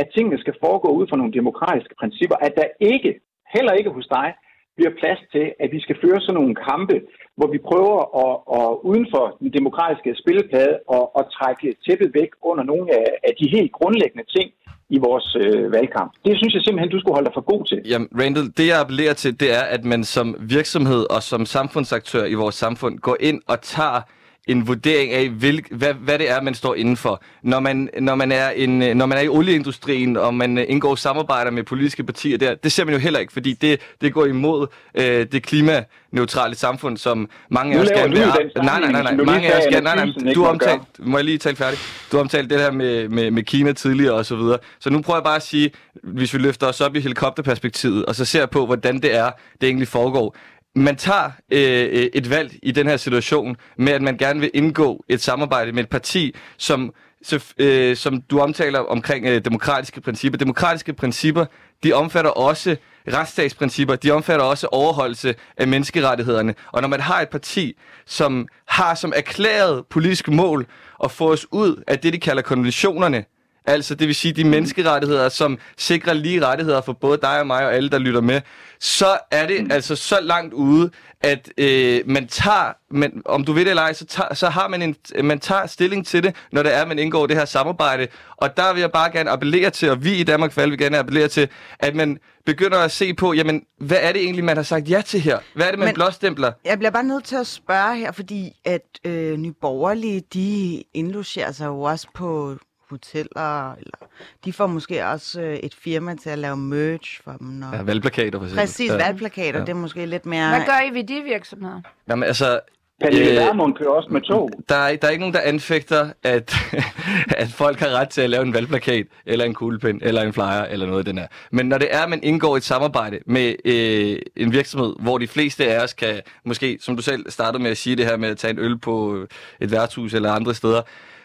at tingene skal foregå ud fra nogle demokratiske principper, at der ikke, heller ikke hos dig, bliver plads til, at vi skal føre sådan nogle kampe, hvor vi prøver at, at uden for den demokratiske spilleplade og at trække tæppet væk under nogle af, af de helt grundlæggende ting i vores øh, valgkamp. Det synes jeg simpelthen, du skulle holde dig for god til. Jamen, Randall, det jeg appellerer til, det er, at man som virksomhed og som samfundsaktør i vores samfund går ind og tager en vurdering af, hvil, hvad, hvad det er, man står indenfor. Når man, når, man er en, når man er i olieindustrien, og man indgår samarbejder med politiske partier der, det ser man jo heller ikke, fordi det, det går imod øh, det klimaneutrale samfund, som mange af os gerne vil... Nej, nej, nej, nej, mange af os gerne... Nej, nej, du omtalt... Må jeg lige tale færdig? Du omtalt det her med, med, med Kina tidligere og så videre. Så nu prøver jeg bare at sige, hvis vi løfter os op i helikopterperspektivet, og så ser på, hvordan det er, det egentlig foregår man tager øh, øh, et valg i den her situation med, at man gerne vil indgå et samarbejde med et parti, som, så, øh, som du omtaler omkring øh, demokratiske principper. Demokratiske principper, de omfatter også retsstatsprincipper, de omfatter også overholdelse af menneskerettighederne. Og når man har et parti, som har som erklæret politisk mål at få os ud af det, de kalder konventionerne, Altså, det vil sige de menneskerettigheder, som sikrer lige rettigheder for både dig og mig og alle, der lytter med. Så er det mm. altså så langt ude, at øh, man tager, men, om du ved det eller ej, så, tager, så har man en, man tager stilling til det, når det er, at man indgår det her samarbejde. Og der vil jeg bare gerne appellere til, og vi i Danmark for vil gerne appellere til, at man begynder at se på, jamen, hvad er det egentlig, man har sagt ja til her? Hvad er det, man men, blåstempler? Jeg bliver bare nødt til at spørge her, fordi at øh, Nyborgerlige, de indlogerer sig jo også på hoteller, eller de får måske også øh, et firma til at lave merch for dem. Når... Ja, valgplakater for eksempel. Præcis, ja. valgplakater, ja. det er måske lidt mere... Hvad gør I ved de virksomheder? Jamen altså, Pernille øh, Vermund kører også med tog. Der er, der er ikke nogen, der anfægter, at, (laughs) at folk har ret til at lave en valgplakat, eller en kuglepen, eller en flyer, eller noget af den her. Men når det er, at man indgår et samarbejde med øh, en virksomhed, hvor de fleste af os kan, måske, som du selv startede med at sige det her med at tage en øl på et værtshus eller andre steder,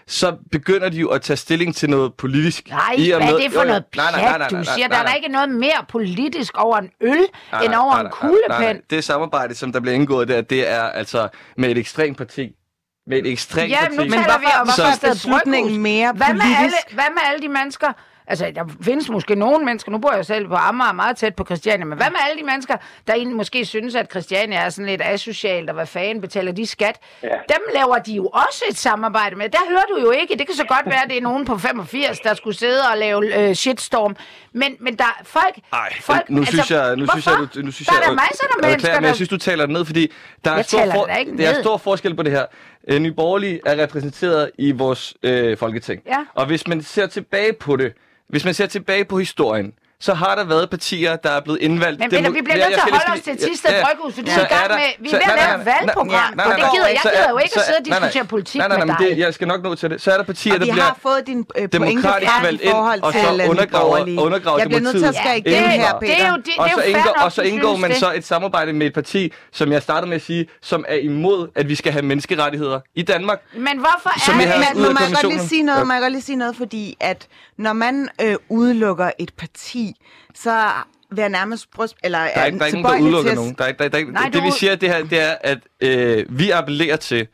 så begynder de jo at tage stilling til noget politisk. Nej, i hvad med, er det for jo, noget pjat, nej, nej, nej, nej, du siger? Der er der ikke noget mere politisk over en øl, nej, end over nej, en kuglepen. Nej, nej, nej. Det samarbejde, som der bliver indgået der, det er altså med et ekstremt parti. Med et ekstremt ja, parti. Ja, nu taler vi om, hvorfor er beslutningen mere politisk. Hvad med, alle, hvad med alle de mennesker, Altså, der findes måske nogle mennesker, nu bor jeg selv på Amager, meget tæt på Christiania, men hvad med alle de mennesker, der egentlig måske synes, at Christiania er sådan lidt asocialt, og hvad fanden betaler de skat? Ja. Dem laver de jo også et samarbejde med. Der hører du jo ikke. Det kan så godt være, at det er nogen på 85, der skulle sidde og lave øh, shitstorm. Men, men der folk... Ej, folk, nu synes altså, jeg... Nu synes jeg, du, nu synes der er der masser af mennesker, der... Men jeg synes, du taler det ned, fordi der er, stor, for, der er stor forskel på det her. Øh, Nye Borgerlige er repræsenteret i vores øh, folketing. Ja. Og hvis man ser tilbage på det, hvis man ser tilbage på historien, så har der været partier, der er blevet indvalgt. Men Peter, vi bliver nødt til at holde os til Tiste ja, Bryghus, fordi vi er i gang med, vi er ved at lave et valgprogram, og det gider, jeg gider jo ikke at sidde og diskutere politik med dig. Nej, nej, jeg skal nok nå til det. Så er der partier, der bliver har fået din øh, demokratisk valgt ind, og så undergraver, undergraver Jeg bliver nødt til at skære igen her, Peter. Og så indgår man så et samarbejde med et parti, som jeg startede med at sige, som er imod, at vi skal have menneskerettigheder i Danmark. Men hvorfor er det? Må man godt lige sige noget, må jeg godt lige sige noget, fordi at når man øh, udelukker et parti, så vil jeg nærmest bryst, eller der er, ikke, der er ikke nogen, der udelukker nogen. Der er, der, der, der, Nej, det, du... vi siger, det her, det er, at øh, vi appellerer til,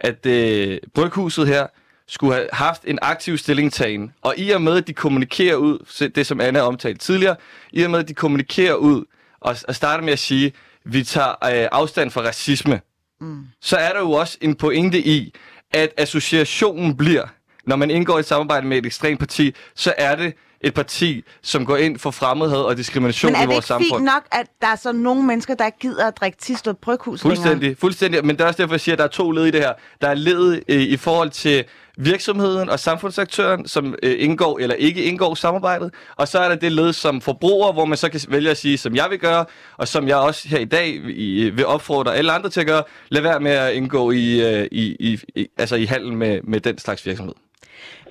at øh, bryghuset her skulle have haft en aktiv stillingtagen. Og i og med, at de kommunikerer ud, det som Anna omtalte tidligere, i og med, at de kommunikerer ud, og, og starter med at sige, at vi tager øh, afstand fra racisme, mm. så er der jo også en pointe i, at associationen bliver, når man indgår et samarbejde med et ekstremt parti, så er det et parti, som går ind for fremmedhed og diskrimination i vores samfund. Men er det ikke fint nok, at der er så nogle mennesker, der ikke gider at drikke Tisted Bryghus Fuldstændig, længere? fuldstændig. Men det er også derfor, jeg siger, at der er to led i det her. Der er led øh, i forhold til virksomheden og samfundsaktøren, som øh, indgår eller ikke indgår samarbejdet. Og så er der det led som forbruger, hvor man så kan vælge at sige, som jeg vil gøre, og som jeg også her i dag i, vil opfordre alle andre til at gøre, lad være med at indgå i, øh, i, i, i, altså i handel med, med den slags virksomhed.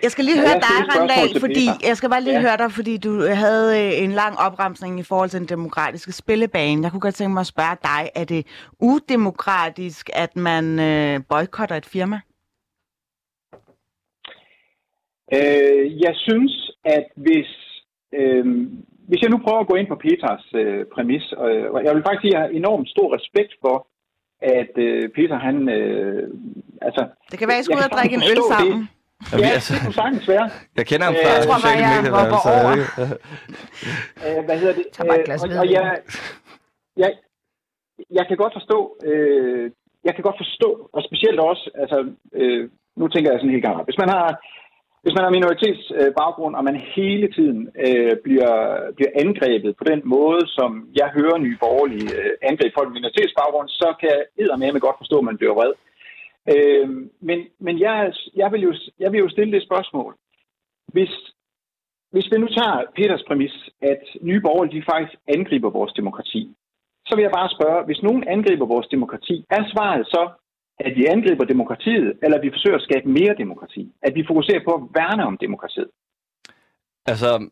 Jeg skal lige høre dig, Randal, fordi jeg skal bare lige ja. høre dig, fordi du havde øh, en lang opremsning i forhold til den demokratiske spillebane. Jeg kunne godt tænke mig at spørge dig, er det udemokratisk, at man øh, boykotter et firma? Øh, jeg synes, at hvis, øh, hvis jeg nu prøver at gå ind på Peters øh, præmis, øh, og jeg vil faktisk sige, at jeg har enormt stor respekt for, at øh, Peter han... Øh, altså, det kan være, at I skal ud og drikke en øl sammen. Det. Ja, ja altså, det kunne sagtens være. Jeg kender ham fra øh, sociale medier. Jeg tror bare, jeg over. øh, hvad hedder det? Øh, og, og jeg, jeg, jeg kan godt forstå, øh, jeg kan godt forstå, og specielt også, altså, øh, nu tænker jeg sådan helt gang, hvis man har, hvis man har minoritetsbaggrund, og man hele tiden øh, bliver, bliver angrebet på den måde, som jeg hører nye borgerlige øh, angreb folk med minoritetsbaggrund, så kan jeg med godt forstå, at man bliver vred. Øh, men men jeg, jeg, vil jo, jeg vil jo stille det spørgsmål. Hvis, hvis vi nu tager Peters præmis, at nye borgere de faktisk angriber vores demokrati, så vil jeg bare spørge, hvis nogen angriber vores demokrati, er svaret så, at vi angriber demokratiet, eller at vi forsøger at skabe mere demokrati? At vi fokuserer på at værne om demokratiet? Altså,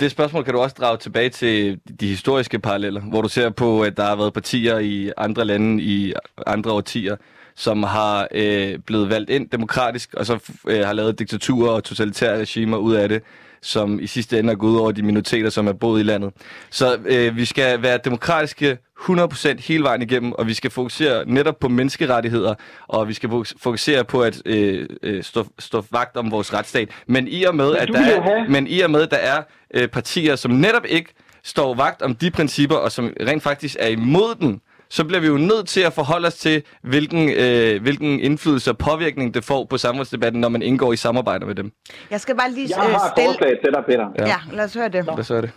det spørgsmål kan du også drage tilbage til de historiske paralleller, hvor du ser på, at der har været partier i andre lande i andre årtier, som har øh, blevet valgt ind demokratisk, og så øh, har lavet diktaturer og totalitære regimer ud af det, som i sidste ende er gået ud over de minoriteter, som er boet i landet. Så øh, vi skal være demokratiske 100% hele vejen igennem, og vi skal fokusere netop på menneskerettigheder, og vi skal fokusere på at øh, øh, stå, stå vagt om vores retsstat. Men i og med, at der er, men i og med, der er øh, partier, som netop ikke står vagt om de principper, og som rent faktisk er imod den, så bliver vi jo nødt til at forholde os til, hvilken, øh, hvilken indflydelse og påvirkning det får på samfundsdebatten, når man indgår i samarbejde med dem. Jeg skal bare lige Jeg har et stille... forslag til dig, Peter. Ja. ja, lad os høre det. Lad os høre det.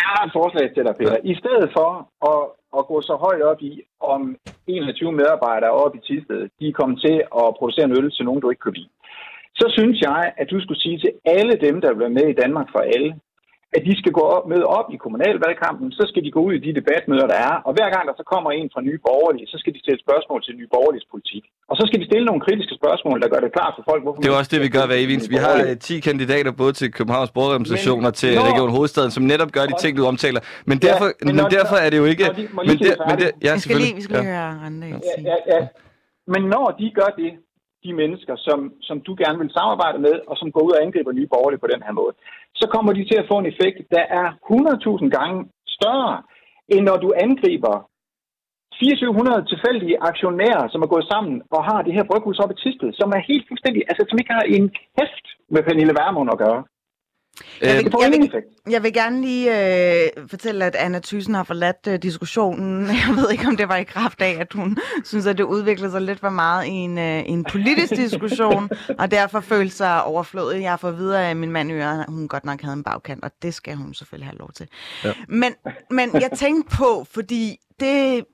Jeg har et forslag til dig, Peter. I stedet for at, at gå så højt op i, om 21 medarbejdere oppe i Tisted, de er kommet til at producere en øl til nogen, du ikke kan lide, så synes jeg, at du skulle sige til alle dem, der vil være med i Danmark for alle, at de skal gå op, med op i kommunalvalgkampen, så skal de gå ud i de debatmøder, der er, og hver gang der så kommer en fra Nye Borgerlige, så skal de stille spørgsmål til Nye Borgerliges politik. Og så skal de stille nogle kritiske spørgsmål, der gør det klart for folk, hvorfor... Det er også det, vi gør hver evig Vi har 10 kandidater både til Københavns Borgerrepræsentation og til når, Region Hovedstaden, som netop gør de ting, du omtaler. Men derfor, ja, men, men derfor er det jo ikke... De, men, der, men det, ja, vi skal lige, vi skal lige ja. høre Rande. Ja, ja, ja. Men når de gør det, de mennesker, som, som du gerne vil samarbejde med, og som går ud og angriber nye borgerlige på den her måde, så kommer de til at få en effekt, der er 100.000 gange større, end når du angriber 2400 tilfældige aktionærer, som er gået sammen og har det her bryghus op i Tisted, som er helt fuldstændig, altså som ikke har en hæft med Pernille Vermund at gøre. Jeg vil, jeg, vil, jeg vil gerne lige øh, fortælle, at Anna Thyssen har forladt øh, diskussionen. (laughs) Jeg ved ikke, om det var i kraft af, at hun synes, at det udviklede sig lidt for meget i en, øh, en politisk diskussion, og derfor følte sig overflødet. Jeg har fået videre af min mand Øre, hun godt nok havde en bagkant, og det skal hun selvfølgelig have lov til. Ja. Men, men jeg tænkte på, fordi det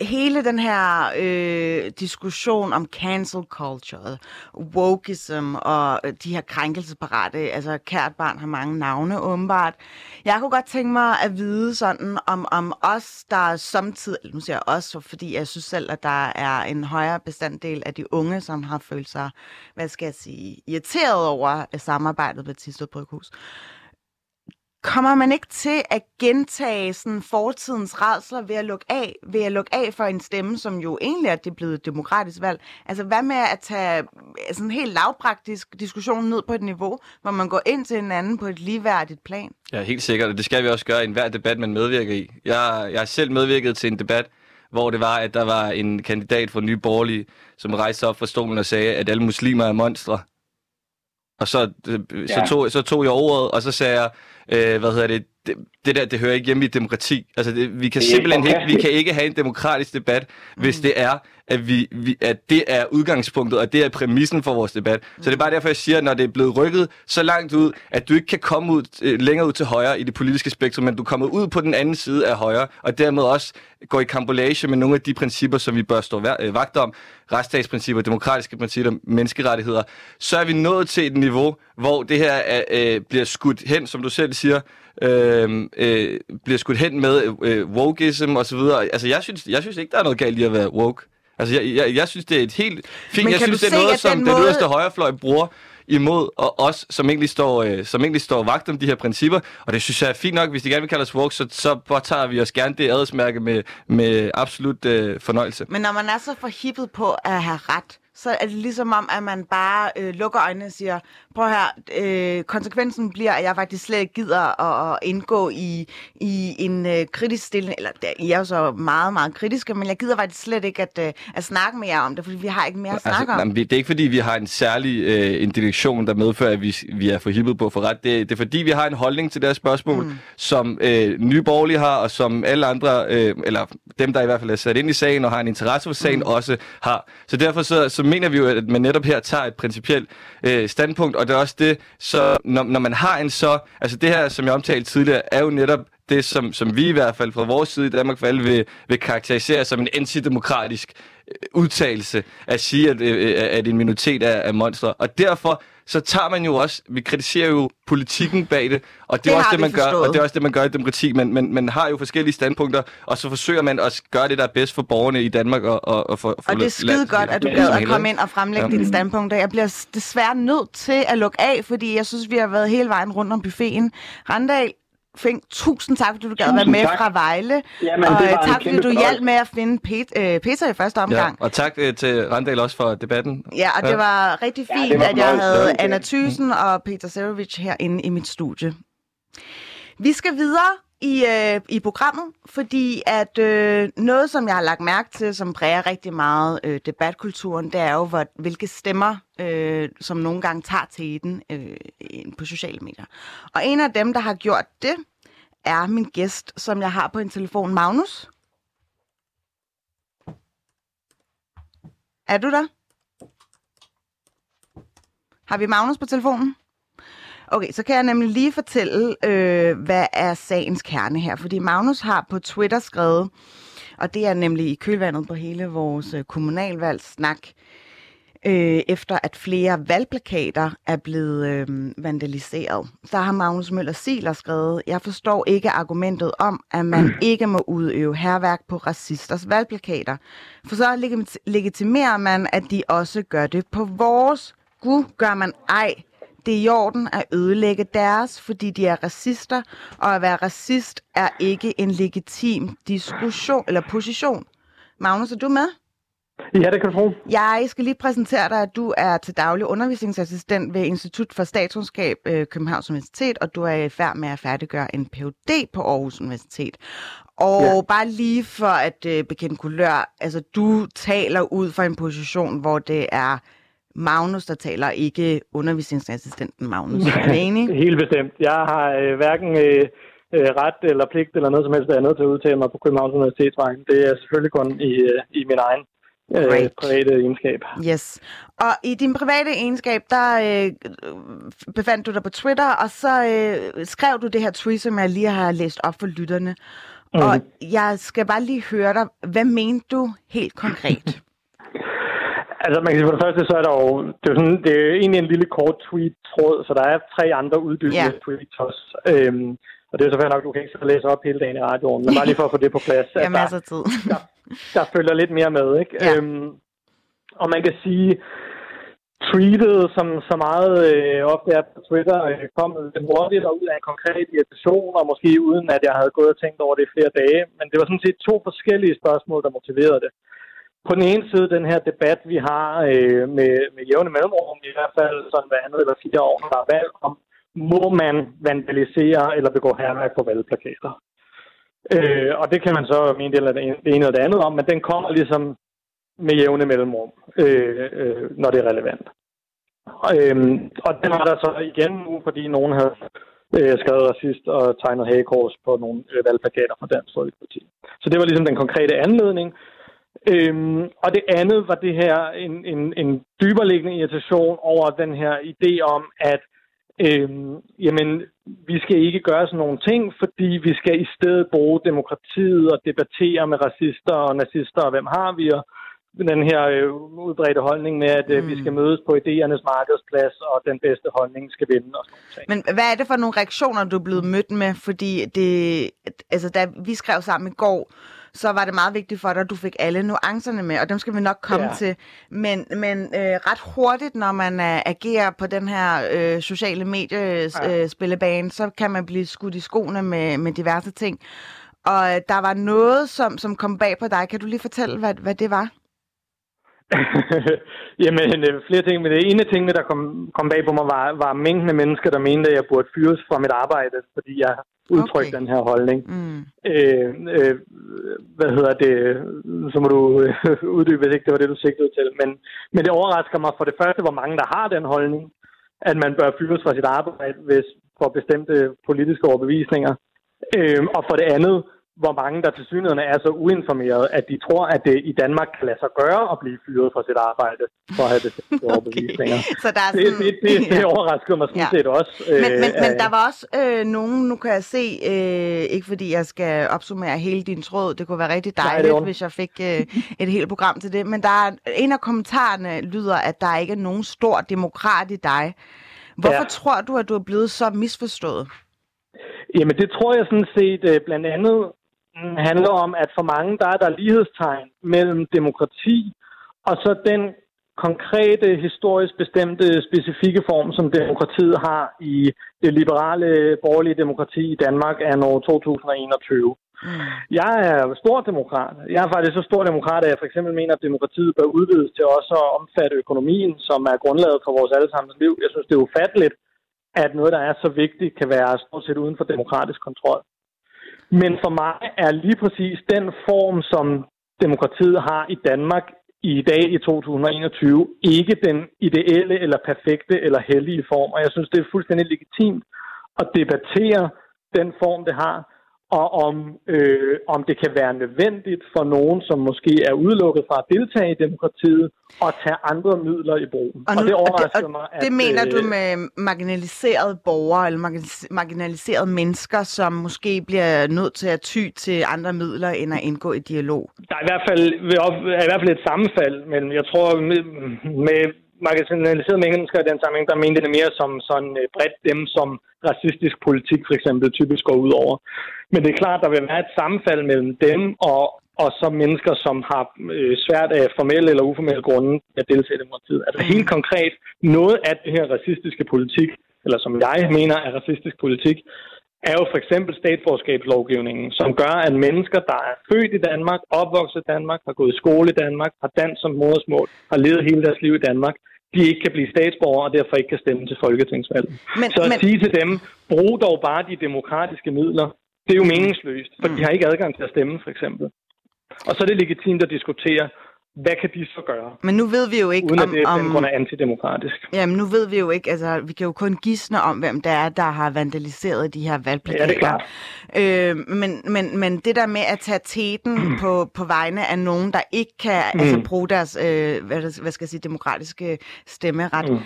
hele den her øh, diskussion om cancel culture, wokeism og øh, de her krænkelsesparate, altså kært barn har mange navne åbenbart. Jeg kunne godt tænke mig at vide sådan om, om os, der samtidig, nu siger jeg os, fordi jeg synes selv, at der er en højere bestanddel af de unge, som har følt sig, hvad skal jeg sige, irriteret over samarbejdet med Tisted Bryghus. Kommer man ikke til at gentage sådan fortidens redsler ved at lukke af, ved at lukke af for en stemme, som jo egentlig er det blevet demokratisk valg? Altså hvad med at tage sådan en helt lavpraktisk diskussion ned på et niveau, hvor man går ind til hinanden på et ligeværdigt plan? Ja, helt sikkert, og det skal vi også gøre i enhver debat, man medvirker i. Jeg, jeg har selv medvirket til en debat, hvor det var, at der var en kandidat fra Nye Borgerlige, som rejste op fra stolen og sagde, at alle muslimer er monstre. Og så, øh, så, tog, så tog jeg ordet, og så sagde jeg, øh, hvad hedder det, det, det der, det hører ikke hjemme i demokrati. Altså, det, vi kan simpelthen ikke, vi kan ikke have en demokratisk debat, hvis mm. det er, at, vi, vi, at det er udgangspunktet, og det er præmissen for vores debat. Så det er bare derfor, jeg siger, at når det er blevet rykket så langt ud, at du ikke kan komme ud, øh, længere ud til højre i det politiske spektrum, men du kommer ud på den anden side af højre, og dermed også går i kambolage med nogle af de principper, som vi bør stå øh, vagt om, retsstatsprincipper, demokratiske principper, menneskerettigheder, så er vi nået til et niveau, hvor det her er, øh, bliver skudt hen, som du selv siger, øh, øh, bliver skudt hen med øh, wokeism og så videre. Altså, jeg synes, jeg synes ikke, der er noget galt i at være woke. Altså, jeg, jeg, jeg synes, det er et helt fint... Men jeg synes, det er noget, som den, måde... den yderste højrefløj bruger imod og os, som egentlig, står, øh, som egentlig står vagt om de her principper. Og det synes jeg er fint nok. Hvis de gerne vil kalde os woke, så, så påtager vi os gerne det adelsmærke med, med absolut øh, fornøjelse. Men når man er så forhippet på at have ret, så er det ligesom om, at man bare øh, lukker øjnene og siger, prøv her, øh, konsekvensen bliver, at jeg faktisk slet ikke gider at, at indgå i, i en øh, kritisk stilling, eller I er jo så meget, meget kritiske, men jeg gider faktisk slet ikke at, øh, at snakke med jer om det, fordi vi har ikke mere at altså, snakke om. Jamen, det er ikke fordi, vi har en særlig øh, en direktion, der medfører, at vi, vi er forhippet på for ret. Det, det er fordi, vi har en holdning til det her spørgsmål, mm. som øh, Nye Borgerlige har, og som alle andre, øh, eller dem, der i hvert fald er sat ind i sagen og har en interesse for sagen, mm. også har. Så derfor så, så mener vi jo, at man netop her tager et principielt øh, standpunkt, og det er også det, så når, når man har en så... Altså det her, som jeg omtalte tidligere, er jo netop det, som, som vi i hvert fald fra vores side i Danmark for alle vil, vil karakterisere som en antidemokratisk øh, udtalelse at sige, at, øh, at en minoritet er, er monster. Og derfor så tager man jo også, vi kritiserer jo politikken bag det, og det, Det er også det, man gør, forstået. og det er også det, man gør i demokrati, men man, man har jo forskellige standpunkter, og så forsøger man at gøre det, der er bedst for borgerne i Danmark, og, og, og for, for Og det er skide godt, at du gad at helhed, komme ind og fremlægge Ja. dine standpunkter. Jeg bliver desværre nødt til at lukke af, fordi jeg synes, vi har været hele vejen rundt om buffeten. Randal, Fink, tusind tak, fordi du gad at være Tusind med tak. fra Vejle. Jamen, og det øh, tak, fordi du hjalp med at finde Pet, øh, Peter i første Ja, omgang. og tak øh, til Randal også for debatten. Ja, og det var rigtig Ja, fint, det var at jeg havde Anna. Thysen og Peter Serovic herinde i mit studie. Vi skal videre i, øh, i programmet, fordi at øh, noget, som jeg har lagt mærke til, som præger rigtig meget øh, debatkulturen, det er jo, hvor, hvilke stemmer, øh, som nogle gange tager til den øh, på sociale medier. Og en af dem, der har gjort det, er min gæst, som jeg har på en telefon, Magnus. Er du der? Har vi Magnus på telefonen? Okay, så kan jeg nemlig lige fortælle, øh, hvad er sagens kerne her. Fordi Magnus har på Twitter skrevet, og det er nemlig i kølvandet på hele vores øh, kommunalvalgssnak, øh, efter at flere valgplakater er blevet øh, vandaliseret. Der har Magnus Møller Siler skrevet, jeg forstår ikke argumentet om, at man (clears throat) ikke må udøve herværk på racisters valgplakater. For så legit- legitimerer man, at de også gør det på vores. Gud gør man ej. Det er i orden at ødelægge deres, fordi de er racister, og at være racist er ikke en legitim diskussion eller position. Magnus, er du med? Ja, det kan du tro. Jeg skal lige præsentere dig, at du er til daglig undervisningsassistent ved Institut for Statskundskab øh, Københavns Universitet, og du er i færd med at færdiggøre en Ph.D. på Aarhus Universitet. Og ja. Ja. bare lige for at øh, bekende kulør, altså du taler ud fra en position, hvor det er Magnus, der taler, ikke undervisningsassistenten Magnus. Er du (laughs) enig? Helt bestemt. Jeg har øh, hverken øh, øh, ret eller pligt eller noget som helst, nødt til at udtale mig på Københavns Universitetsvejen. Det er selvfølgelig kun i, øh, i min egen øh, private egenskab. Yes. Og i din private egenskab, der øh, befandt du dig på Twitter, og så øh, skrev du det her tweet, som jeg lige har læst op for lytterne. Mm. Og jeg skal bare lige høre dig, hvad mente du helt konkret? (laughs) Altså, man kan sige, for det første, så er der jo, det er, jo sådan, det er egentlig en lille kort tweet-tråd, så der er tre andre uddybende Ja. tweets også. Øhm, og det er så fair nok, du kan ikke læse op hele dagen i radioen, men bare lige for at få det på plads. Har (laughs) der- af tid. (laughs) der, der følger lidt mere med, ikke? Ja. Øhm, og man kan sige, tweetet, som så meget øh, ofte er på Twitter, øh, kom lidt hurtigt og ud af en konkret irritation, og måske uden at jeg havde gået og tænkt over det i flere dage. Men det var sådan set to forskellige spørgsmål, der motiverede det. På den ene side, den her debat, vi har øh, med, med jævne mellemrum, i hvert fald sådan hver andet eller fire år, når der er valg om, må man vandalisere eller begå herværk på valgplakater? Øh, og det kan man så mene det, eller det ene- eller det andet om, men den kommer ligesom med jævne mellemrum, øh, øh, når det er relevant. Øh, og den var der så igen nu, fordi nogen havde øh, skrevet racist og tegnet hagekors på nogle øh, valgplakater fra Dansk Folkeparti. Så det var ligesom den konkrete anledning. Øhm, og det andet var det her, en, en, en dyberliggende irritation over den her idé om, at øhm, jamen, vi skal ikke gøre sådan nogle ting, fordi vi skal i stedet bruge demokratiet og debattere med racister og nazister, og hvem har vi, og den her øh, udbredte holdning med, at øh, vi skal mødes på idéernes markedsplads, og den bedste holdning skal vinde og sådan. Men hvad er det for nogle reaktioner, du er blevet mødt med? Fordi det, altså, da vi skrev sammen i går, så var det meget vigtigt for dig, at du fik alle nuancerne med, og dem skal vi nok komme ja. Til. Men, men øh, ret hurtigt, når man øh, agerer på den her øh, sociale mediespillebane, øh, så kan man blive skudt i skoene med, med diverse ting. Og øh, der var noget, som, som kom bag på dig. Kan du lige fortælle, hvad, hvad det var? (laughs) Jamen, øh, flere ting, men det ene af tingene, der kom, kom bag på mig, var, var mængden af mennesker, der mente, at jeg burde fyres fra mit arbejde, fordi jeg udtrykte Okay. den her holdning. Mm. Øh, øh, hvad hedder det? Så må du øh, uddybe, hvis ikke det var det, du sigtede til. Men, men det overrasker mig for det første, hvor mange der har den holdning, at man bør fyres fra sit arbejde hvis, for bestemte politiske overbevisninger. Øh, og for det andet, hvor mange der til synligheden er så uinformerede, at de tror, at det i Danmark kan lade sig gøre at blive fyret fra sit arbejde, for at have det (laughs) overbevisninger. Okay. Så der er Det, sådan, det, det, det (laughs) overraskede mig sådan Ja. set også. Men, men, men øh, der var også øh, nogen, nu kan jeg se, øh, ikke fordi jeg skal opsummere hele din tråd, det kunne være rigtig Nej, det dejligt, ondt. hvis jeg fik øh, et helt program til det, men der er, en af kommentarerne lyder, at der ikke er nogen stor demokrat i dig. Hvorfor Ja. tror du, at du er blevet så misforstået? Jamen, det tror jeg sådan set øh, blandt andet handler om, at for mange, der er der lighedstegn mellem demokrati og så den konkrete, historisk bestemte, specifikke form, som demokratiet har i det liberale, borgerlige demokrati i Danmark af år 2021. Mm. Jeg er stor demokrat. Jeg er faktisk så stor demokrat, at jeg for eksempel mener, at demokratiet bør udvides til også at omfatte økonomien, som er grundlaget for vores allesammens liv. Jeg synes, det er ufatteligt, at noget, der er så vigtigt, kan være stort set uden for demokratisk kontrol. Men for mig er lige præcis den form, som demokratiet har i Danmark i dag i 2021, ikke den ideelle eller perfekte eller hellige form. Og jeg synes, det er fuldstændig legitimt at debattere den form, det har, og om, øh, om det kan være nødvendigt for nogen, som måske er udelukket fra at deltage i demokratiet, at tage andre midler i brug. Og, og det overrasker og mig, at... det mener øh, du med marginaliserede borgere eller marginalis- marginaliserede mennesker, som måske bliver nødt til at ty til andre midler end at indgå i dialog? Der er i hvert fald, er i hvert fald et sammenfald, men jeg tror, med, med marginaliserede mennesker i den sammenhæng, der mente det mere som sådan øh, bredt dem, som racistisk politik for eksempel typisk går ud over. Men det er klart, der vil være et sammenfald mellem dem og, og så mennesker, som har øh, svært af formelle eller uformelle grunde at deltage i demokratiet. Altså helt konkret, noget af det her racistiske politik, eller som jeg mener er racistisk politik, er jo for eksempel statsborgerskabslovgivningen, som gør, at mennesker, der er født i Danmark, opvokset i Danmark, har gået i skole i Danmark, har dansk som modersmål, har levet hele deres liv i Danmark, de ikke kan blive statsborgere og derfor ikke kan stemme til folketingsvalget. Men, Så at men, sige til dem, brug dog bare de demokratiske midler, det er jo meningsløst, for de har ikke adgang til at stemme, for eksempel. Og så er det legitimt at diskutere, hvad kan de så gøre, men nu ved vi jo ikke, uden at om, det af den om, grund er antidemokratisk. Jamen, nu ved vi jo ikke, altså, vi kan jo kun gisne om, hvem det er, der har vandaliseret de her valgplakater. Ja, det er klart. Øh, men, men, men det der med at tage teten (clears throat) på, på vegne af nogen, der ikke kan Mm. altså, bruge deres, øh, hvad, det- hvad skal jeg sige, demokratiske stemmeret, Mm.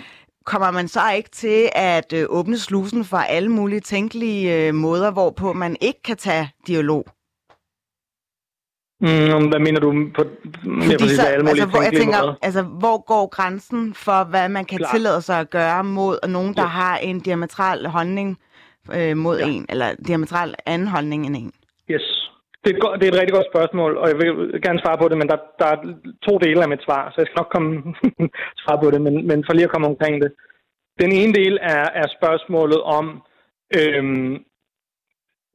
kommer man så ikke til at øh, åbne slusen for alle mulige tænkelige øh, måder, hvorpå man ikke kan tage dialog? Mm, hvad mener du på mere præcis, så, alle mulige altså, hvor, jeg tænker, måder? altså, hvor går grænsen for, hvad man kan Klart. tillade sig at gøre mod nogen, der Ja. har en diametral holdning øh, mod Ja. en, eller diametral anden holdning end en? Yes. Det er, et, go- det er et rigtig godt spørgsmål, og jeg vil gerne svare på det, men der, der er to dele af mit svar, så jeg skal nok komme (laughs) svare på det, men, men for lige at komme omkring det. Den ene del er, er spørgsmålet om, øhm,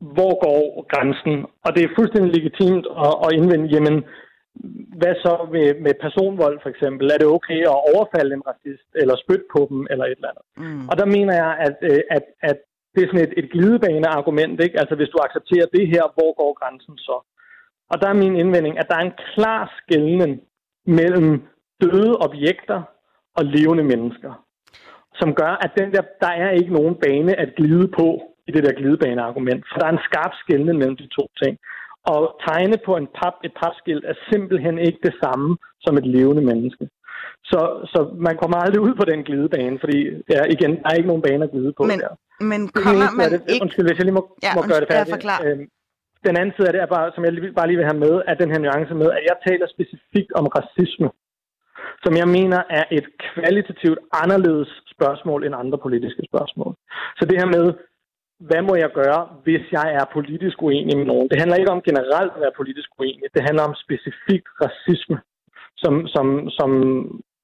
hvor går grænsen? Og det er fuldstændig legitimt at, at indvende, jamen, hvad så med, med personvold for eksempel? Er det okay at overfalde en racist, eller spytte på dem, eller et eller andet? Mm. Og der mener jeg, at, øh, at, at det er sådan et, et glidebane-argument, ikke? Altså hvis du accepterer det her, hvor går grænsen så? Og der er min indvending, at der er en klar skældning mellem døde objekter og levende mennesker, som gør, at den der, der er ikke nogen bane at glide på i det der glidebane-argument. For der er en skarp skældning mellem de to ting. Og tegne på en pap, et papskilt er simpelthen ikke det samme som et levende menneske. Så, så man kommer aldrig ud på den glidebane, fordi ja, igen, der er ikke nogen bane at glide på Men der. Men kommer man det, ikke... Undskyld, hvis jeg lige må, Ja, må gøre det ja, færdigt. forklar. Øhm, den anden side af det er bare, som jeg lige- bare lige vil have med, er den her nuance med, at jeg taler specifikt om racisme, som jeg mener er et kvalitativt anderledes spørgsmål end andre politiske spørgsmål. Så det her med, hvad må jeg gøre, hvis jeg er politisk uenig med nogen? Det handler ikke om generelt at være politisk uenig. Det handler om specifikt racisme, som, som, som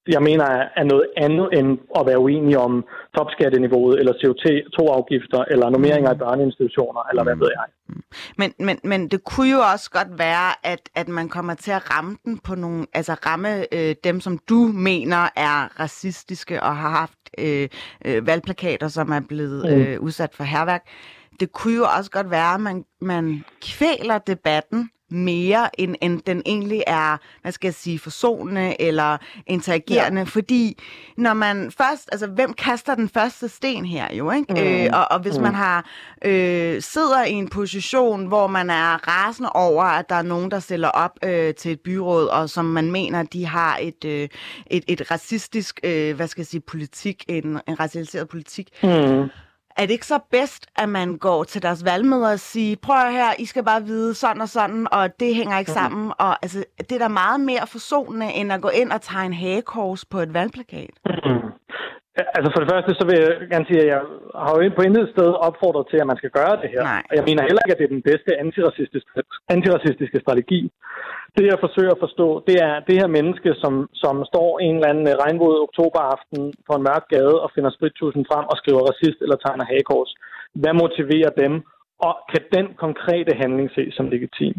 jeg mener er- noget andet end at være uenig om topskatteniveauet, eller CO2-afgifter, eller normeringer i børneinstitutioner, eller hvad ved jeg. Men, men, men det kunne jo også godt være, at, at man kommer til at ramme den på nogle, altså ramme øh, dem, som du mener er racistiske og har haft øh, øh, valgplakater, som er blevet øh, udsat for herværk. Det kunne jo også godt være, at man, man kvæler debatten mere, end, end den egentlig er, hvad skal jeg sige, forsonende eller interagerende. Ja. Fordi når man først, altså hvem kaster den første sten her jo, ikke? Mm. Øh, og, og hvis mm. man har øh, sidder i en position, hvor man er rasende over, at der er nogen, der stiller op øh, til et byråd, og som man mener, de har et, øh, et, et racistisk, øh, hvad skal jeg sige, politik, en, en racialiseret politik, mm er det ikke så bedst, at man går til deres valgmøder og siger, prøv her, I skal bare vide sådan og sådan, og det hænger ikke sammen. Mm. Og altså, det er da meget mere forsonende, end at gå ind og tegne hagekors på et valgplakat. Mm. Altså for det første, så vil jeg gerne sige, at jeg har jo på intet sted opfordret til, at man skal gøre det her. Nej. Og jeg mener heller ikke, at det er den bedste antiracistiske, antiracistiske strategi. Det jeg forsøger at forstå, det er det her menneske, som, som står en eller anden regnvåd oktoberaften på en mørk gade og finder sprittusen frem og skriver racist eller tegner hagekors. Hvad motiverer dem? Og kan den konkrete handling ses som legitim?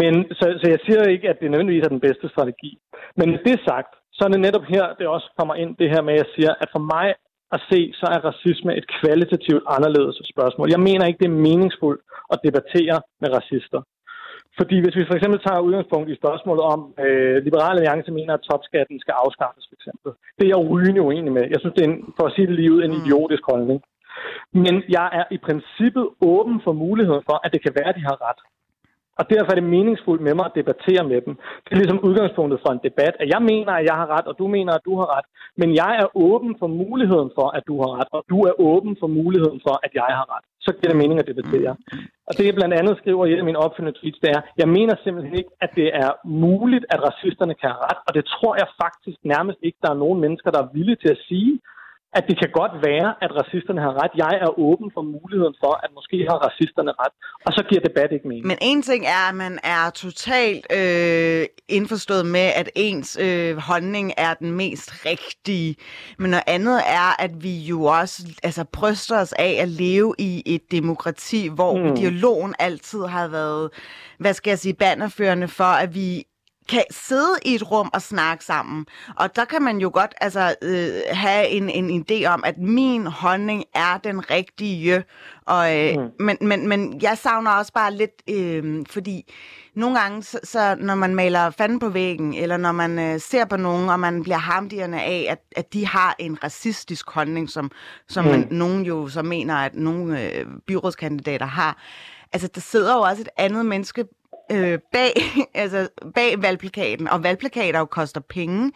Men, så, så jeg siger ikke, at det nødvendigvis er den bedste strategi. Men med det sagt, så er det netop her, det også kommer ind, det her med, at jeg siger, at for mig at se, så er racisme et kvalitativt anderledes spørgsmål. Jeg mener ikke, det er meningsfuldt at debattere med racister. Fordi hvis vi for eksempel tager udgangspunkt i spørgsmålet om, øh, Liberale Alliance mener, at topskatten skal afskaffes, for eksempel. Det er jeg rygende uenig med. Jeg synes, det er en, for at sige det lige ud, en mm. idiotisk holdning. Men jeg er i princippet åben for muligheden for, at det kan være, at de har ret. Og derfor er det meningsfuldt med mig at debattere med dem. Det er ligesom udgangspunktet for en debat, at jeg mener, at jeg har ret, og du mener, at du har ret. Men jeg er åben for muligheden for, at du har ret, og du er åben for muligheden for, at jeg har ret. Så giver det mening at debattere. Og det jeg blandt andet skriver i et af mine opfølgende tweets, det er, jeg mener simpelthen ikke, at det er muligt, at racisterne kan have ret, og det tror jeg faktisk nærmest ikke, der er nogen mennesker, der er villige til at sige at det kan godt være, at racisterne har ret. Jeg er åben for muligheden for, at måske har racisterne ret. Og så giver debat ikke mening. Men en ting er, at man er totalt øh, indforstået med, at ens øh, holdning er den mest rigtige. Men noget andet er, at vi jo også altså, bryster os af at leve i et demokrati, hvor mm. dialogen altid har været, hvad skal jeg sige, bannerførende for, at vi kan sidde i et rum og snakke sammen. Og der kan man jo godt altså, øh, have en, en idé om, at min holdning er den rigtige. Og, øh, mm. men, men, men jeg savner også bare lidt, øh, fordi nogle gange, så, så når man maler fanden på væggen, eller når man øh, ser på nogen, og man bliver hamdigerne af, at, at de har en racistisk holdning, som, som mm. man, nogen jo så mener, at nogle øh, byrådskandidater har, altså der sidder jo også et andet menneske øh, bag, (laughs) altså, bag valgplakaten, og valgplakater jo koster penge.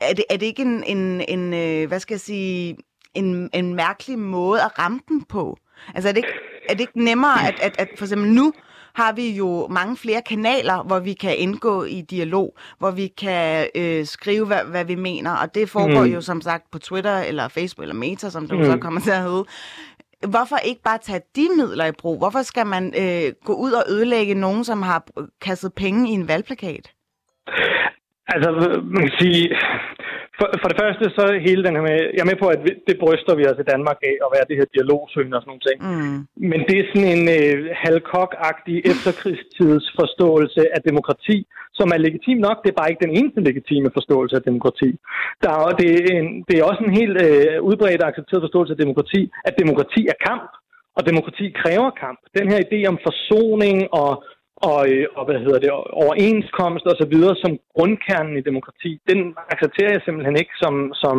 Er det, er det ikke en, en, en øh, hvad skal jeg sige, en, en mærkelig måde at ramme den på? Altså er det ikke, er det ikke nemmere, at, at, at for eksempel nu har vi jo mange flere kanaler, hvor vi kan indgå i dialog, hvor vi kan øh, skrive, hvad, hvad vi mener, og det foregår mm. jo som sagt på Twitter eller Facebook eller Meta, som det mm. så kommer til at hedde hvorfor ikke bare tage de midler i brug? Hvorfor skal man øh, gå ud og ødelægge nogen, som har kastet penge i en valgplakat? Altså, man kan sige, for, for det første så hele den her med, jeg er med på, at det bryster vi os i Danmark af, at være det her dialogsøgende og sådan nogle ting. Mm. Men det er sådan en øh, halvkok-agtig efterkrigstids forståelse af demokrati, som er legitim nok. Det er bare ikke den eneste legitime forståelse af demokrati. Der er, det, er en, det er også en helt øh, udbredt og accepteret forståelse af demokrati, at demokrati er kamp, og demokrati kræver kamp. Den her idé om forsoning og og, øh, og hvad hedder det, overenskomst og så videre som grundkernen i demokrati, den accepterer jeg simpelthen ikke som, som,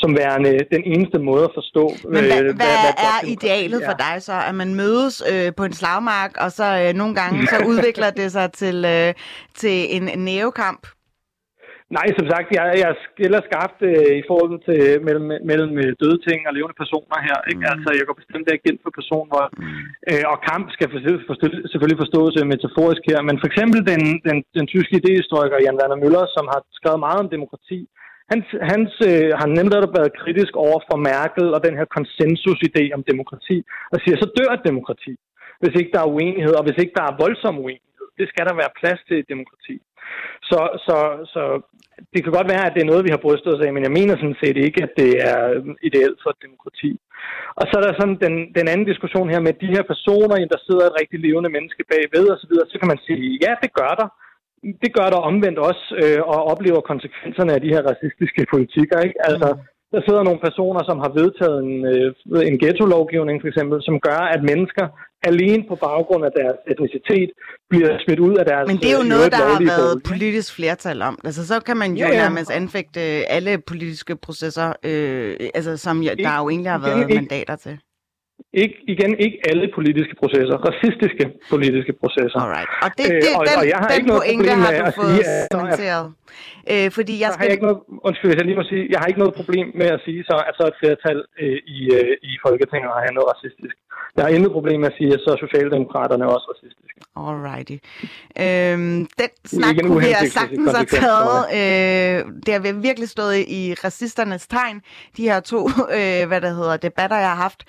som værende den eneste måde at forstå. Men hvad, øh, hvad, hvad er idealet for dig så? At man mødes øh, på en slagmark, og så øh, nogle gange så udvikler det sig til, øh, til en nævekamp? Nej, som sagt, jeg, jeg skiller skarpt øh, i forhold til mellem, mellem øh, døde ting og levende personer her. Ikke? Mm. Altså, jeg går bestemt ikke ind for personvold. Mm. Øh, og kamp skal for, for, selvfølgelig forstås øh, metaforisk her. Men for eksempel den, den, den tyske idehistoriker Jan Werner Müller, som har skrevet meget om demokrati, hans, hans øh, har nemlig været kritisk over for Merkel og den her konsensusidé om demokrati, og siger, så dør et demokrati, hvis ikke der er uenighed, og hvis ikke der er voldsom uenighed. Det skal der være plads til et demokrati. Så, så, så det kan godt være, at det er noget, vi har brystet os af, men jeg mener sådan set ikke, at det er ideelt for et demokrati. Og så er der sådan den, den anden diskussion her med de her personer, der sidder et rigtig levende menneske bagved osv., så, videre, så kan man sige, ja, det gør der. Det gør der omvendt også, øh, og oplever konsekvenserne af de her racistiske politikker. Ikke? Altså, der sidder nogle personer, som har vedtaget en, øh, en ghetto-lovgivning for eksempel, som gør, at mennesker alene på baggrund af deres etnicitet bliver smidt ud af deres Men det er jo øh, noget, der har været bolig. politisk flertal om. Altså, så kan man jo Ja, ja. nærmest anfægte alle politiske processer, øh, altså, som jo, der jo egentlig har været ikke. mandater til. Ikke, igen, ikke alle politiske processer. Racistiske politiske processer. Alright. Og, det, Øh, det, og- den, og jeg har den ikke noget problem har med du at fået sige, at-. Øh, fordi jeg har skal... jeg ikke noget, undskyld, jeg lige må sige, jeg har ikke noget problem med at sige så, at så et flertal øh, i, øh, i Folketinget har noget racistisk. Jeg har intet problem med at sige, at så er Socialdemokraterne også racistiske. Alrighty. Øhm, den snak ikke en kunne vi have sagtens have taget. Øh, det har vi virkelig stået i racisternes tegn, de her to øh, hvad der hedder, debatter, jeg har haft.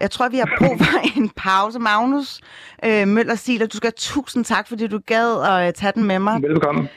Jeg tror, vi har brug for (laughs) en pause. Magnus øh, Møller Siler, du skal have tusind tak, fordi du gad at øh, tage den med mig. Velkommen.